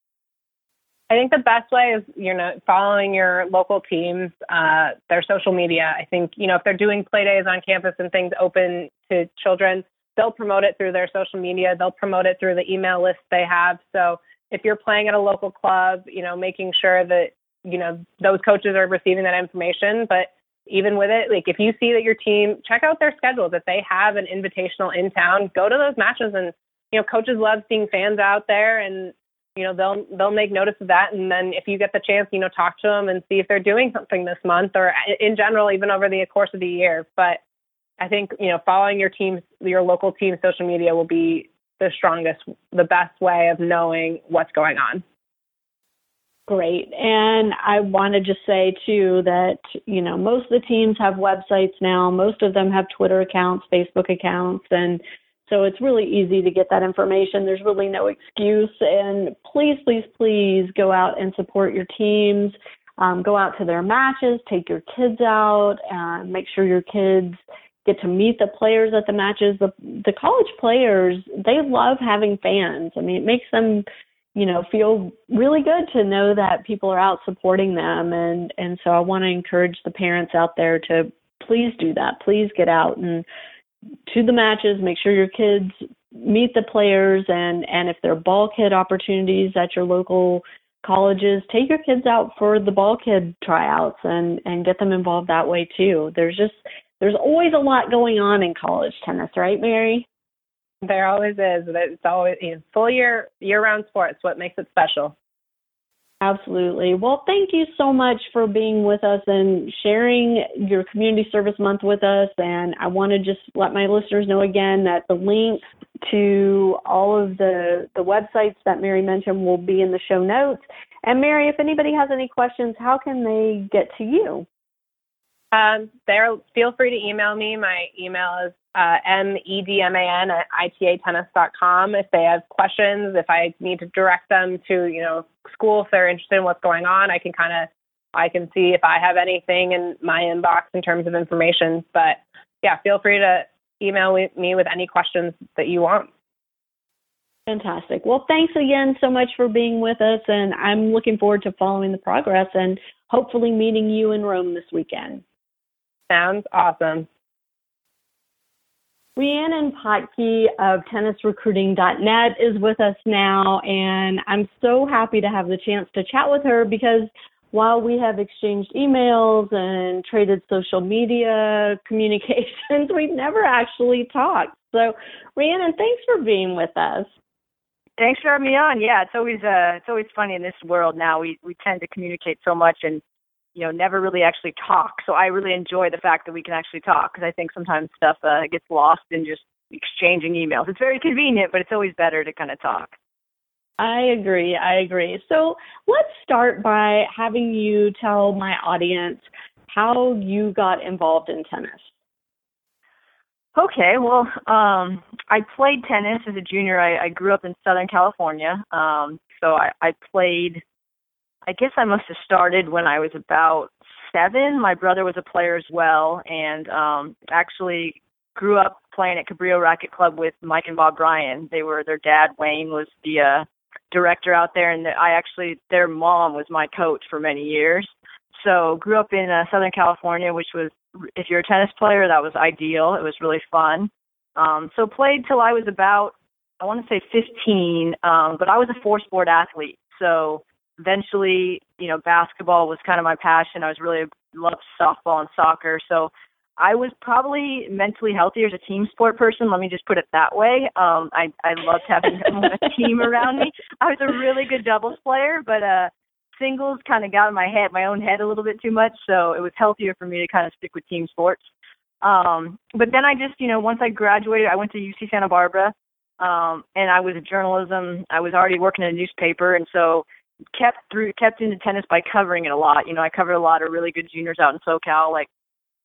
I think the best way is you know following your local teams, uh, their social media. I think you know if they're doing play days on campus and things open to children, they'll promote it through their social media. They'll promote it through the email list they have. So if you're playing at a local club, you know making sure that you know those coaches are receiving that information. But even with it, like if you see that your team, check out their schedules. If they have an invitational in town, go to those matches and you know coaches love seeing fans out there and you know they'll they'll make notice of that and then if you get the chance you know talk to them and see if they're doing something this month or in general even over the course of the year but i think you know following your team's your local team's social media will be the strongest the best way of knowing what's going on Great. And I want to just say too that, you know, most of the teams have websites now. Most of them have Twitter accounts, Facebook accounts, and so it's really easy to get that information. There's really no excuse. And please, please, please go out and support your teams. Um, go out to their matches, take your kids out, and make sure your kids get to meet the players at the matches. The the college players, they love having fans. I mean, it makes them, you know, feel really good to know that people are out supporting them and and so I want to encourage the parents out there to please do that. Please get out and to the matches, make sure your kids meet the players and and if there are ball kid opportunities at your local colleges, take your kids out for the ball kid tryouts and and get them involved that way too. There's just there's always a lot going on in college tennis, right, Mary? There always is. It's always you know, full year year round sports. What makes it special? Absolutely. Well, thank you so much for being with us and sharing your community service month with us. And I want to just let my listeners know again that the links to all of the, the websites that Mary mentioned will be in the show notes. And Mary, if anybody has any questions, how can they get to you? Um, there, feel free to email me. My email is uh, M-E-D-M-A-N at itatennis.com if they have questions, if I need to direct them to, you know, school if they're interested in what's going on, I can kind of, I can see if I have anything in my inbox in terms of information. But yeah, feel free to email me with any questions that you want. Fantastic. Well, thanks again so much for being with us, and I'm looking forward to following the progress and hopefully meeting you in Rome this weekend. Sounds awesome. Rhiannon Potkey of tennisrecruiting.net is with us now, and I'm so happy to have the chance to chat with her because while we have exchanged emails and traded social media [LAUGHS] communications, we've never actually talked. So, Rhiannon, thanks for being with us. Thanks for having me on. Yeah, it's always uh, it's always funny in this world now. We we tend to communicate so much and you know never really actually talk. So I really enjoy the fact that we can actually talk because I think sometimes stuff uh, gets lost in just exchanging emails. It's very convenient, but it's always better to kind of talk. I agree. I agree. So let's start by having you tell my audience how you got involved in tennis. Okay, well, um, I played tennis as a junior. I, I grew up in Southern California, um, so I, I played I guess I must have started when I was about seven, my brother was a player as well, and um, actually grew up playing at Cabrillo Racquet Club with Mike and Bob Bryan. They were their dad Wayne was the uh, director out there, and I actually their mom was my coach for many years. So grew up in uh, Southern California, which was if you're a tennis player, that was ideal. It was really fun. Um, so played till I was about I want to say 15, um, but I was a four sport athlete. So eventually, you know, basketball was kind of my passion. I was really loved softball and soccer. So I was probably mentally healthier as a team sport person. Let me just put it that way. Um, I I loved having a [LAUGHS] team around me. I was a really good doubles player, but uh, singles kind of got in my head, my own head a little bit too much. So it was healthier for me to kind of stick with team sports. Um, but then I just, you know, once I graduated, I went to UC Santa Barbara, um, and I was a journalism. I was already working in a newspaper, and so kept through kept into tennis by covering it a lot. You know, I covered a lot of really good juniors out in SoCal, like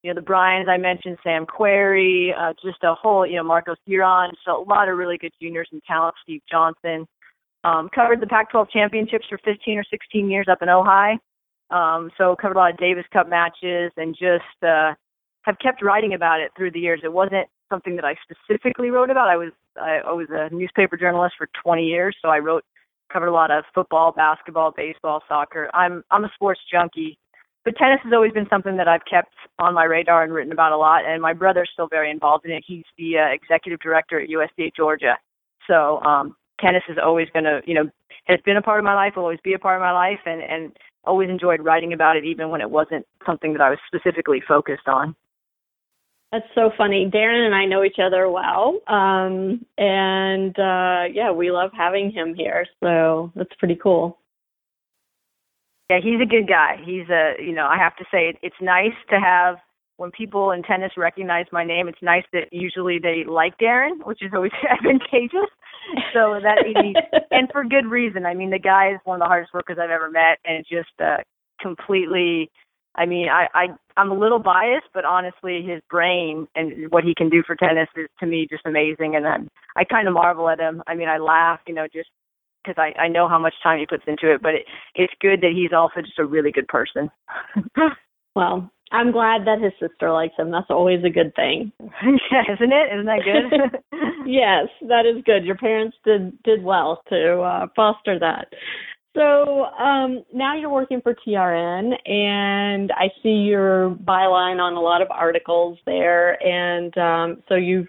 you know the Bryans I mentioned, Sam Querrey, uh, just a whole you know Marcos Giron, so a lot of really good juniors and talent. Steve Johnson um, covered the Pac-12 championships for 15 or 16 years up in Ojai. Um, so covered a lot of Davis Cup matches and just uh, have kept writing about it through the years. It wasn't something that I specifically wrote about. I was I, I was a newspaper journalist for 20 years, so I wrote covered a lot of football, basketball, baseball, soccer. I'm I'm a sports junkie, but tennis has always been something that I've kept on my radar and written about a lot. And my brother's still very involved in it. He's the uh, executive director at USTA Georgia. So um, tennis is always going to, you know, has been a part of my life, will always be a part of my life, and and always enjoyed writing about it, even when it wasn't something that I was specifically focused on. That's so funny. Darren and I know each other well. Um, and uh, yeah, we love having him here. So that's pretty cool. Yeah, he's a good guy. He's a, you know, I have to say, it's nice to have when people in tennis recognize my name. It's nice that usually they like Darren, which is always [LAUGHS] advantageous. So that, [LAUGHS] and for good reason. I mean, the guy is one of the hardest workers I've ever met, and just uh, completely I mean, I, I I'm a little biased, but honestly, his brain and what he can do for tennis is to me just amazing. And then I kind of marvel at him. I mean, I laugh, you know, just because I I know how much time he puts into it. But it, it's good that he's also just a really good person. [LAUGHS] well, I'm glad that his sister likes him. That's always a good thing. [LAUGHS] yeah, isn't it? Isn't that good? [LAUGHS] yes, that is good. Your parents did did well to uh, foster that. So um, now you're working for TRN, and I see your byline on a lot of articles there, and um, so you've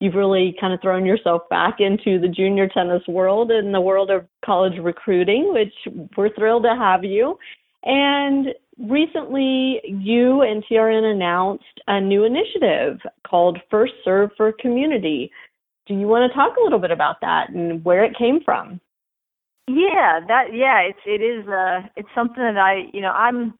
you've really kind of thrown yourself back into the junior tennis world and the world of college recruiting, which we're thrilled to have you. And recently, you and TRN announced a new initiative called First Serve for Community. Do you want to talk a little bit about that and where it came from? Yeah, that yeah, it's it is uh it's something that I you know, I'm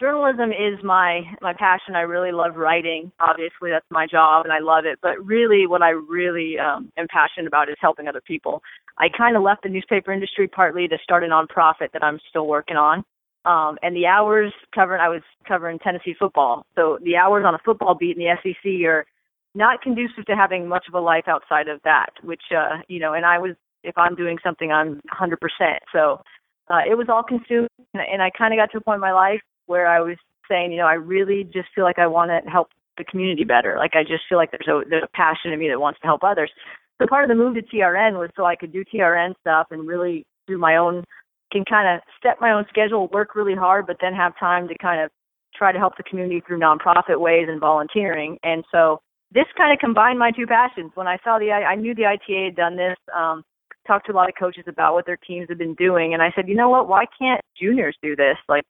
journalism is my my passion. I really love writing. Obviously that's my job and I love it. But really what I really um am passionate about is helping other people. I kind of left the newspaper industry partly to start a nonprofit that I'm still working on. Um and the hours covering I was covering Tennessee football. So the hours on a football beat in the SEC are not conducive to having much of a life outside of that, which uh you know, and I was if I'm doing something, I'm 100%. So uh, it was all consumed, and I kind of got to a point in my life where I was saying, you know, I really just feel like I want to help the community better. Like I just feel like there's a there's a passion in me that wants to help others. So part of the move to TRN was so I could do TRN stuff and really do my own, can kind of set my own schedule, work really hard, but then have time to kind of try to help the community through nonprofit ways and volunteering. And so this kind of combined my two passions. When I saw the, I, I knew the ITA had done this. Um, talked to a lot of coaches about what their teams have been doing, and I said, you know what? Why can't juniors do this? Like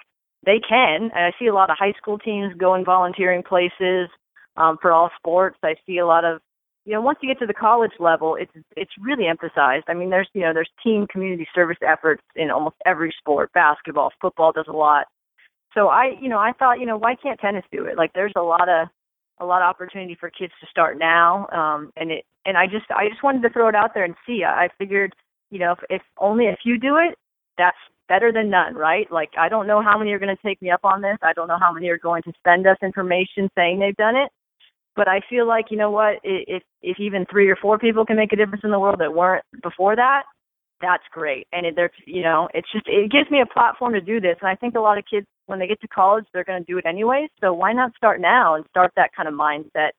they can. And I see a lot of high school teams going volunteering places um, for all sports. I see a lot of you know once you get to the college level it's it's really emphasized i mean there's you know there's team community service efforts in almost every sport basketball football does a lot so i you know i thought you know why can't tennis do it like there's a lot of a lot of opportunity for kids to start now um and it and i just i just wanted to throw it out there and see. I figured you know if, if only if you do it that's better than none right? Like i don't know how many are going to take me up on this. I don't know how many are going to send us information saying they've done it. But i feel like you know what if if even three or four people can make a difference in the world that weren't before that that's great. And it, there's you know it's just it gives me a platform to do this. And i think a lot of kids when they get to college, they're going to do it anyway. So why not start now and start that kind of mindset?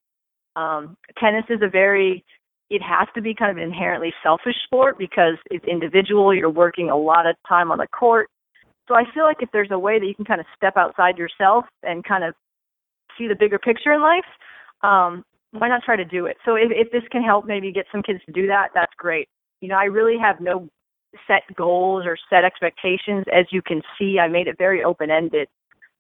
Um, tennis is a very it has to be kind of an inherently selfish sport because it's individual. You're working a lot of time on the court. So I feel like if there's a way that you can kind of step outside yourself and kind of see the bigger picture in life, um, why not try to do it? So if, if this can help maybe get some kids to do that, that's great. You know, I really have no set goals or set expectations. As you can see, I made it very open ended.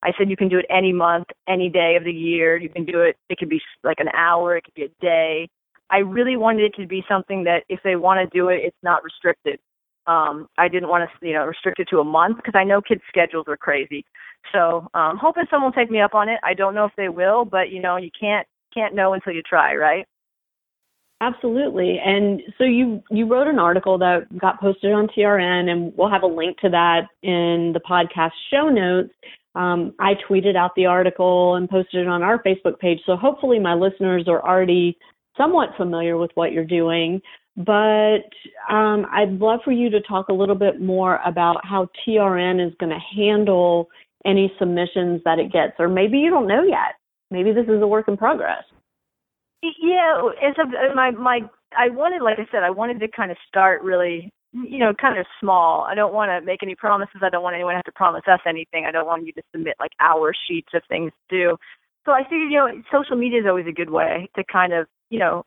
I said you can do it any month, any day of the year. You can do it. It could be like an hour. It could be a day. I really wanted it to be something that if they want to do it, it's not restricted. Um, I didn't want to, you know, restrict it to a month because I know kids' schedules are crazy. So, um, hoping someone will take me up on it. I don't know if they will, but you know, you can't can't know until you try, right? Absolutely. And so you you wrote an article that got posted on TRN, and we'll have a link to that in the podcast show notes. Um, I tweeted out the article and posted it on our Facebook page. So hopefully, my listeners are already somewhat familiar with what you're doing, but um, I'd love for you to talk a little bit more about how TRN is going to handle any submissions that it gets, or maybe you don't know yet. Maybe this is a work in progress. Yeah, as a, uh, my my I wanted, like I said, I wanted to kind of start really, you know, kind of small. I don't want to make any promises. I don't want anyone to have to promise us anything. I don't want you to submit like hour sheets of things to do. So I figured, you know, social media is always a good way to kind of you know,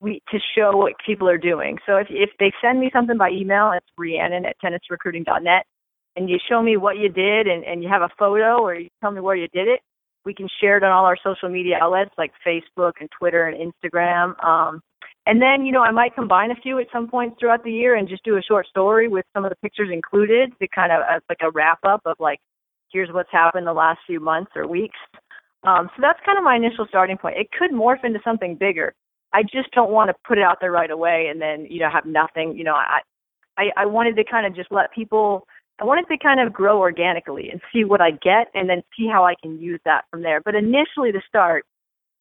we to show what people are doing. So if if they send me something by email, it's Rhiannon at tennisrecruiting.net, and you show me what you did and, and you have a photo or you tell me where you did it, we can share it on all our social media outlets like Facebook and Twitter and Instagram. Um, and then, you know, I might combine a few at some points throughout the year and just do a short story with some of the pictures included to kind of as like a wrap up of like, here's what's happened the last few months or weeks. Um, so that's kind of my initial starting point. It could morph into something bigger. I just don't want to put it out there right away and then you know have nothing. You know, I I, I wanted to kind of just let people. I wanted to kind of grow organically and see what I get, and then see how I can use that from there. But initially, to start,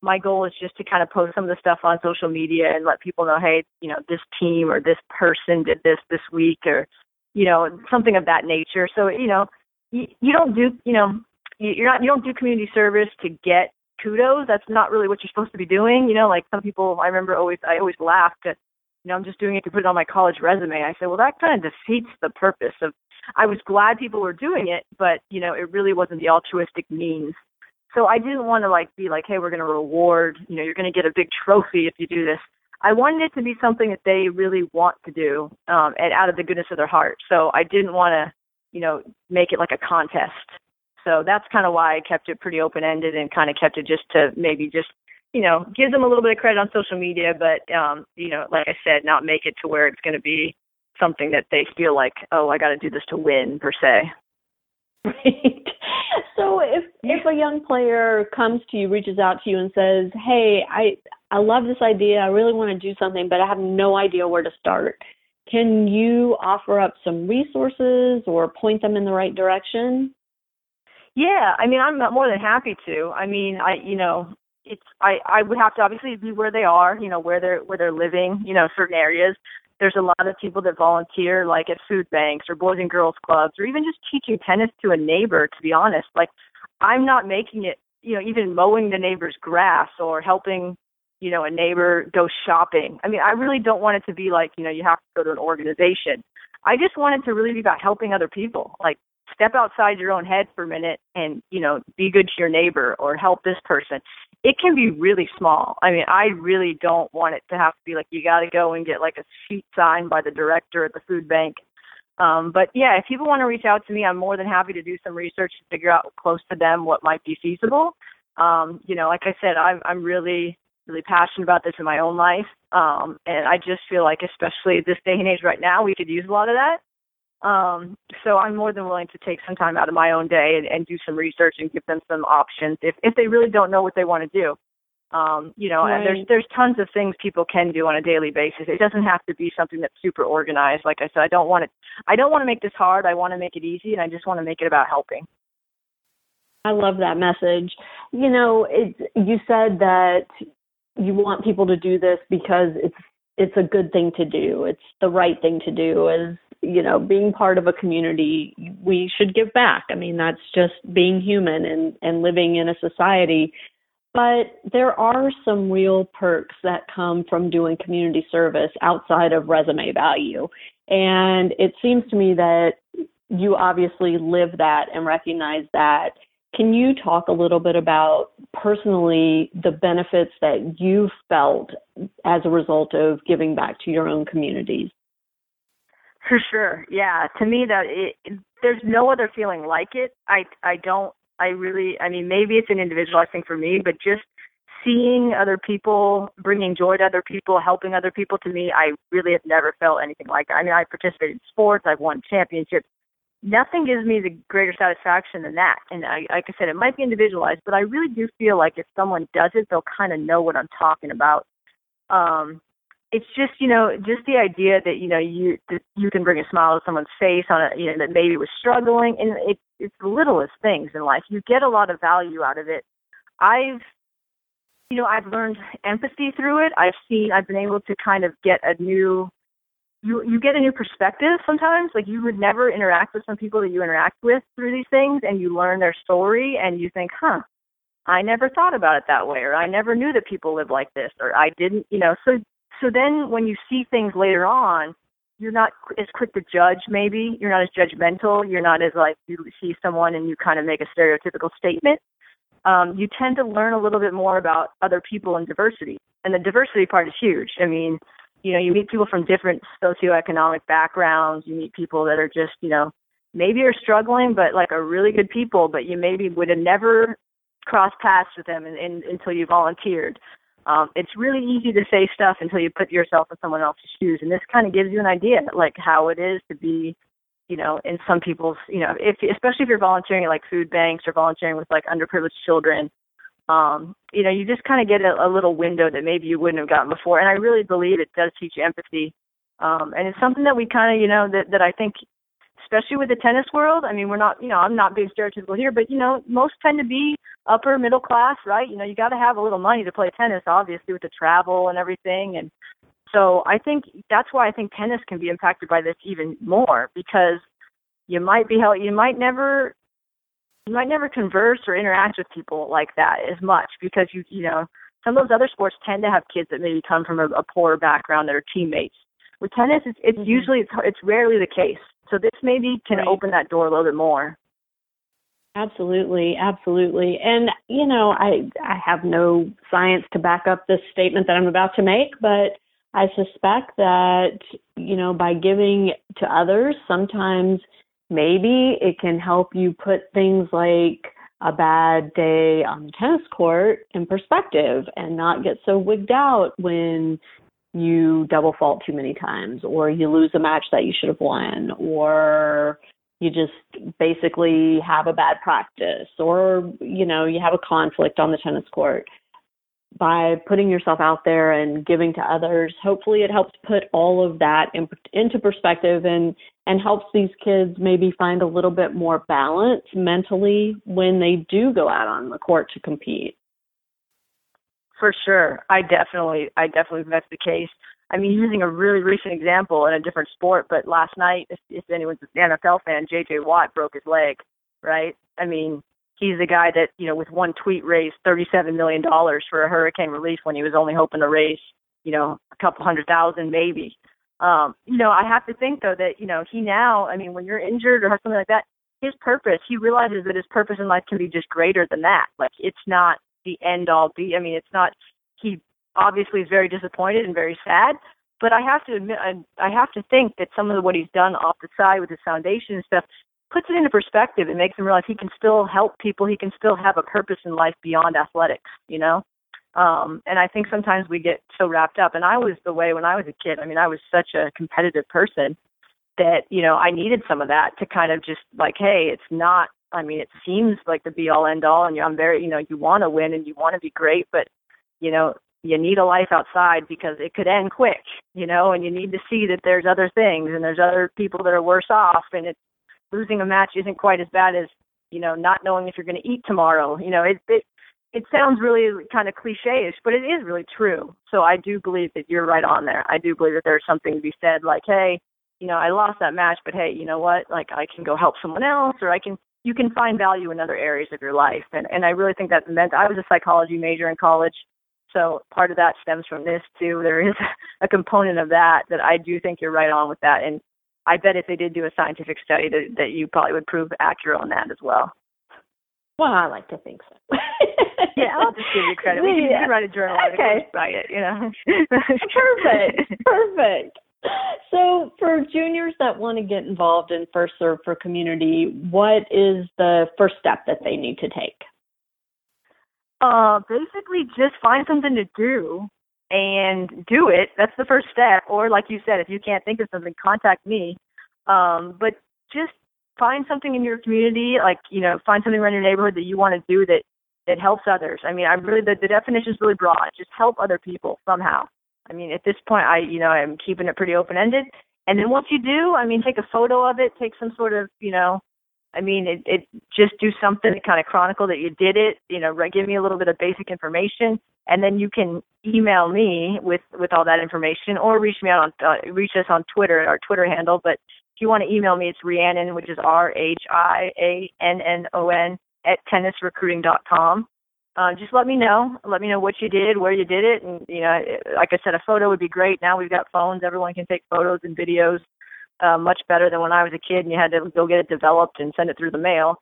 my goal is just to kind of post some of the stuff on social media and let people know, hey, you know, this team or this person did this this week, or you know, something of that nature. So you know, you, you don't do, you know, you're not you don't do community service to get kudos. That's not really what you're supposed to be doing. You know, like some people, I remember always, I always laughed at, you know, I'm just doing it to put it on my college resume. I said, well, that kind of defeats the purpose of. I was glad people were doing it, but you know, it really wasn't the altruistic means. So I didn't want to like be like, hey, we're going to reward. You know, you're going to get a big trophy if you do this. I wanted it to be something that they really want to do, um, and out of the goodness of their heart. So I didn't want to, you know, make it like a contest. So that's kind of why I kept it pretty open ended and kind of kept it just to maybe just you know give them a little bit of credit on social media, but um, you know, like I said, not make it to where it's going to be something that they feel like, oh, I got to do this to win per se. Right. [LAUGHS] So if if a young player comes to you, reaches out to you, and says, "Hey, I I love this idea. I really want to do something, but I have no idea where to start." Can you offer up some resources or point them in the right direction? Yeah, I mean, I'm more than happy to. I mean, I you know, it's I I would have to obviously be where they are, you know, where they're where they're living, you know, certain areas. There's a lot of people that volunteer, like at food banks or boys and girls clubs, or even just teaching tennis to a neighbor. To be honest, like I'm not making it, you know, even mowing the neighbor's grass or helping, you know, a neighbor go shopping. I mean, I really don't want it to be like, you know, you have to go to an organization. I just want it to really be about helping other people. Like step outside your own head for a minute and you know be good to your neighbor or help this person. It can be really small. I mean i really don't want it to have to be like you got to go and get like a sheet signed by the director at the food bank. Um but yeah if people want to reach out to me i'm more than happy to do some research to figure out close to them what might be feasible. Um you know like i said i'm i'm really really passionate about this in my own life. Um and i just feel like especially this day and age right now we could use a lot of that um, so I'm more than willing to take some time out of my own day and, and do some research and give them some options if if they really don't know what they want to do. Um, you know, right. and there's there's tons of things people can do on a daily basis. It doesn't have to be something that's super organized. Like I said, I don't want it. I don't want to make this hard. I want to make it easy, and I just want to make it about helping. I love that message. You know, it, you said that you want people to do this because it's it's a good thing to do. It's the right thing to do. As you know, being part of a community, we should give back. I mean, that's just being human and, and living in a society. But there are some real perks that come from doing community service outside of resume value. And it seems to me that you obviously live that and recognize that. Can you talk a little bit about personally the benefits that you've felt as a result of giving back to your own communities? For sure. Yeah. To me that it, there's no other feeling like it. I I don't I really I mean maybe it's an individualized thing for me, but just seeing other people, bringing joy to other people, helping other people to me, I really have never felt anything like that. I mean, I participated in sports, I've won championships. Nothing gives me the greater satisfaction than that. And I, like I said, it might be individualized, but I really do feel like if someone does it, they'll kind of know what I'm talking about. Um, it's just you know just the idea that you know you you can bring a smile to someone's face on a you know that maybe was struggling and it it's the littlest things in life. You get a lot of value out of it. I've you know i've learned empathy through it. I've seen i've been able to kind of get a new you you get a new perspective sometimes. Like you would never interact with some people that you interact with through these things and you learn their story and you think huh I never thought about it that way, or I never knew that people live like this, or I didn't, you know. So so then when you see things later on, you're not as quick to judge maybe. You're not as judgmental. You're not as like you see someone and you kind of make a stereotypical statement. Um, you tend to learn a little bit more about other people and diversity. And the diversity part is huge. I mean, you know, you meet people from different socioeconomic backgrounds. You meet people that are just, you know, maybe are struggling, but like are really good people, but you maybe would have never crossed paths with them in, in, until you volunteered. Um, it's really easy to say stuff until you put yourself in someone else's shoes, and this kind of gives you an idea, like how it is to be, you know, in some people's, you know, if especially if you're volunteering at like food banks or volunteering with like underprivileged children, um, you know, you just kind of get a, a little window that maybe you wouldn't have gotten before. And I really believe it does teach you empathy, um, and it's something that we kind of, you know, that that I think especially with the tennis world. I mean, we're not, you know, I'm not being stereotypical here, but you know, most tend to be upper middle class, right? You know, you got to have a little money to play tennis, obviously, with the travel and everything. And so I think that's why I think tennis can be impacted by this even more because you might be held, you might never, you might never converse or interact with people like that as much because you, you know, some of those other sports tend to have kids that maybe come from a, a poorer background that are teammates. With tennis, it's, it's mm-hmm. usually it's, it's rarely the case. So this maybe can right. open that door a little bit more. Absolutely, absolutely. And you know, I I have no science to back up this statement that I'm about to make, but I suspect that, you know, by giving to others, sometimes maybe it can help you put things like a bad day on the tennis court in perspective and not get so wigged out when you double fault too many times or you lose a match that you should have won or you just basically have a bad practice or you know you have a conflict on the tennis court. By putting yourself out there and giving to others hopefully it helps put all of that in, into perspective and and helps these kids maybe find a little bit more balance mentally when they do go out on the court to compete for sure. I definitely, I definitely think that's the case. I mean, using a really recent example in a different sport, but last night, if, if anyone's an NFL fan, J.J. Watt broke his leg, right? I mean, he's the guy that, you know, with one tweet raised $37 million for a hurricane relief when he was only hoping to raise, you know, a couple hundred thousand maybe. Um, you know, I have to think though that, you know, he now, I mean, when you're injured or something like that, his purpose, he realizes that his purpose in life can be just greater than that. Like it's not the end all be. I mean, it's not. He obviously is very disappointed and very sad. But I have to admit, I have to think that some of what he's done off the side with his foundation and stuff puts it into perspective. It makes him realize he can still help people. He can still have a purpose in life beyond athletics. You know. Um, and I think sometimes we get so wrapped up. And I was the way when I was a kid. I mean, I was such a competitive person that you know I needed some of that to kind of just like, hey, it's not I mean, it seems like the be all end all, and I'm very, you know, you want to win and you want to be great, but you know, you need a life outside because it could end quick, you know, and you need to see that there's other things and there's other people that are worse off, and it's losing a match isn't quite as bad as you know not knowing if you're going to eat tomorrow. You know, it it it sounds really kind of cliche-ish, but it is really true. So I do believe that you're right on there. I do believe that there's something to be said like, hey, you know, I lost that match, but hey, you know what? Like I can go help someone else, or I can you can find value in other areas of your life. And and I really think that meant I was a psychology major in college, so part of that stems from this too. There is [LAUGHS] a component of that that I do think you're right on with that, and I bet if they did do a scientific study that that you probably would prove accurate on that as well. Well, I like to think so. [LAUGHS] yeah, I'll just give you credit. We can, you can write a journal article, okay. write it, you know. [LAUGHS] perfect, perfect. [LAUGHS] So, for juniors that want to get involved in First Serve for Community, what is the first step that they need to take? Uh, basically, just find something to do and do it. That's the first step. Or, like you said, if you can't think of something, contact me. Um, but just find something in your community, like you know, find something around your neighborhood that you want to do that that helps others. I mean, I really the, the definition is really broad. Just help other people somehow. I mean, at this point, I you know I'm keeping it pretty open ended. And then once you do, I mean, take a photo of it, take some sort of you know, I mean, it, it just do something to kind of chronicle that you did it. You know, right? give me a little bit of basic information, and then you can email me with with all that information, or reach me out on uh, reach us on Twitter, at our Twitter handle. But if you want to email me, it's Rhiannon, which is R H I A N N O N at tennisrecruiting.com. Uh, just let me know. Let me know what you did, where you did it, and you know, like I said, a photo would be great. Now we've got phones; everyone can take photos and videos uh, much better than when I was a kid and you had to go get it developed and send it through the mail.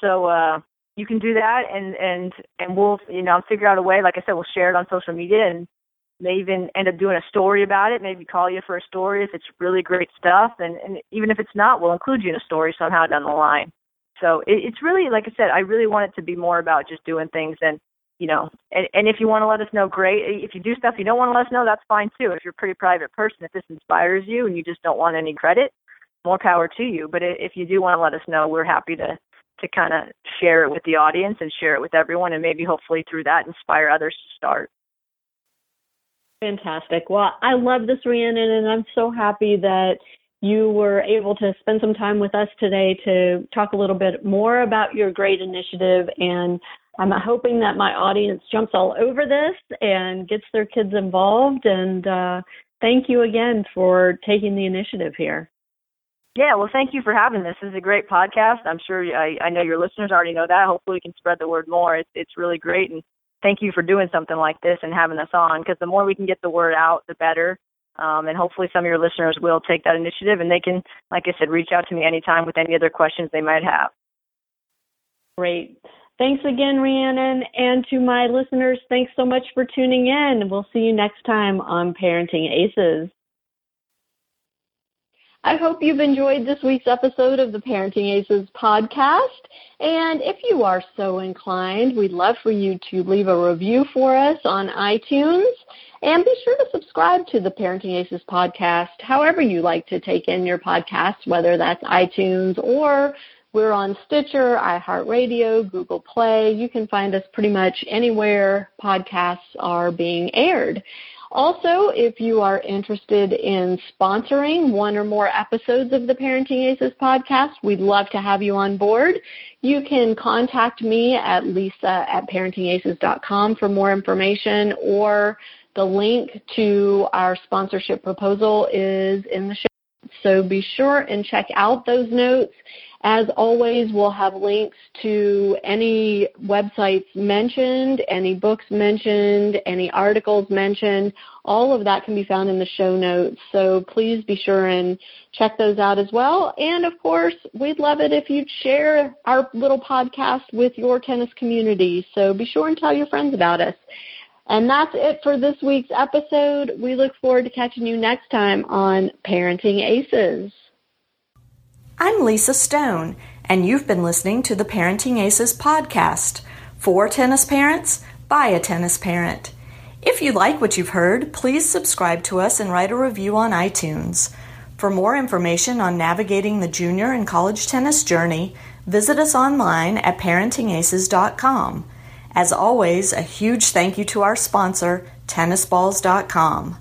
So uh, you can do that, and and and we'll you know figure out a way. Like I said, we'll share it on social media and may even end up doing a story about it, maybe call you for a story if it's really great stuff. And, and even if it's not, we'll include you in a story somehow down the line. So it, it's really, like I said, I really want it to be more about just doing things and, you know, and, and if you want to let us know, great. If you do stuff you don't want to let us know, that's fine too. If you're a pretty private person, if this inspires you and you just don't want any credit, more power to you. But if you do want to let us know, we're happy to to kind of share it with the audience and share it with everyone, and maybe hopefully through that inspire others to start. Fantastic. Well, I love this, Rhiannon, and I'm so happy that you were able to spend some time with us today to talk a little bit more about your great initiative. And I'm hoping that my audience jumps all over this and gets their kids involved. And uh, thank you again for taking the initiative here. Yeah, well, thank you for having this. This is a great podcast. I'm sure I, I know your listeners already know that. Hopefully, we can spread the word more. It's, it's really great, and thank you for doing something like this and having us on because the more we can get the word out, the better. Um, and hopefully some of your listeners will take that initiative and they can, like I said, reach out to me anytime with any other questions they might have. Great. Thanks again, Rhiannon. And to my listeners, thanks so much for tuning in. We'll see you next time on Parenting Aces. I hope you've enjoyed this week's episode of the Parenting Aces podcast. And if you are so inclined, we'd love for you to leave a review for us on iTunes. And be sure to subscribe to the Parenting Aces podcast, however you like to take in your podcast, whether that's iTunes or we're on Stitcher, iHeartRadio, Google Play. You can find us pretty much anywhere podcasts are being aired. Also, if you are interested in sponsoring one or more episodes of the Parenting Aces podcast, we'd love to have you on board. You can contact me at lisa at parentingaces.com for more information or the link to our sponsorship proposal is in the show. So be sure and check out those notes as always, we'll have links to any websites mentioned, any books mentioned, any articles mentioned. All of that can be found in the show notes. So please be sure and check those out as well. And of course, we'd love it if you'd share our little podcast with your tennis community. So be sure and tell your friends about us. And that's it for this week's episode. We look forward to catching you next time on Parenting Aces. I'm Lisa Stone, and you've been listening to the Parenting Aces podcast for tennis parents by a tennis parent. If you like what you've heard, please subscribe to us and write a review on iTunes. For more information on navigating the junior and college tennis journey, visit us online at parentingaces.com. As always, a huge thank you to our sponsor, tennisballs.com.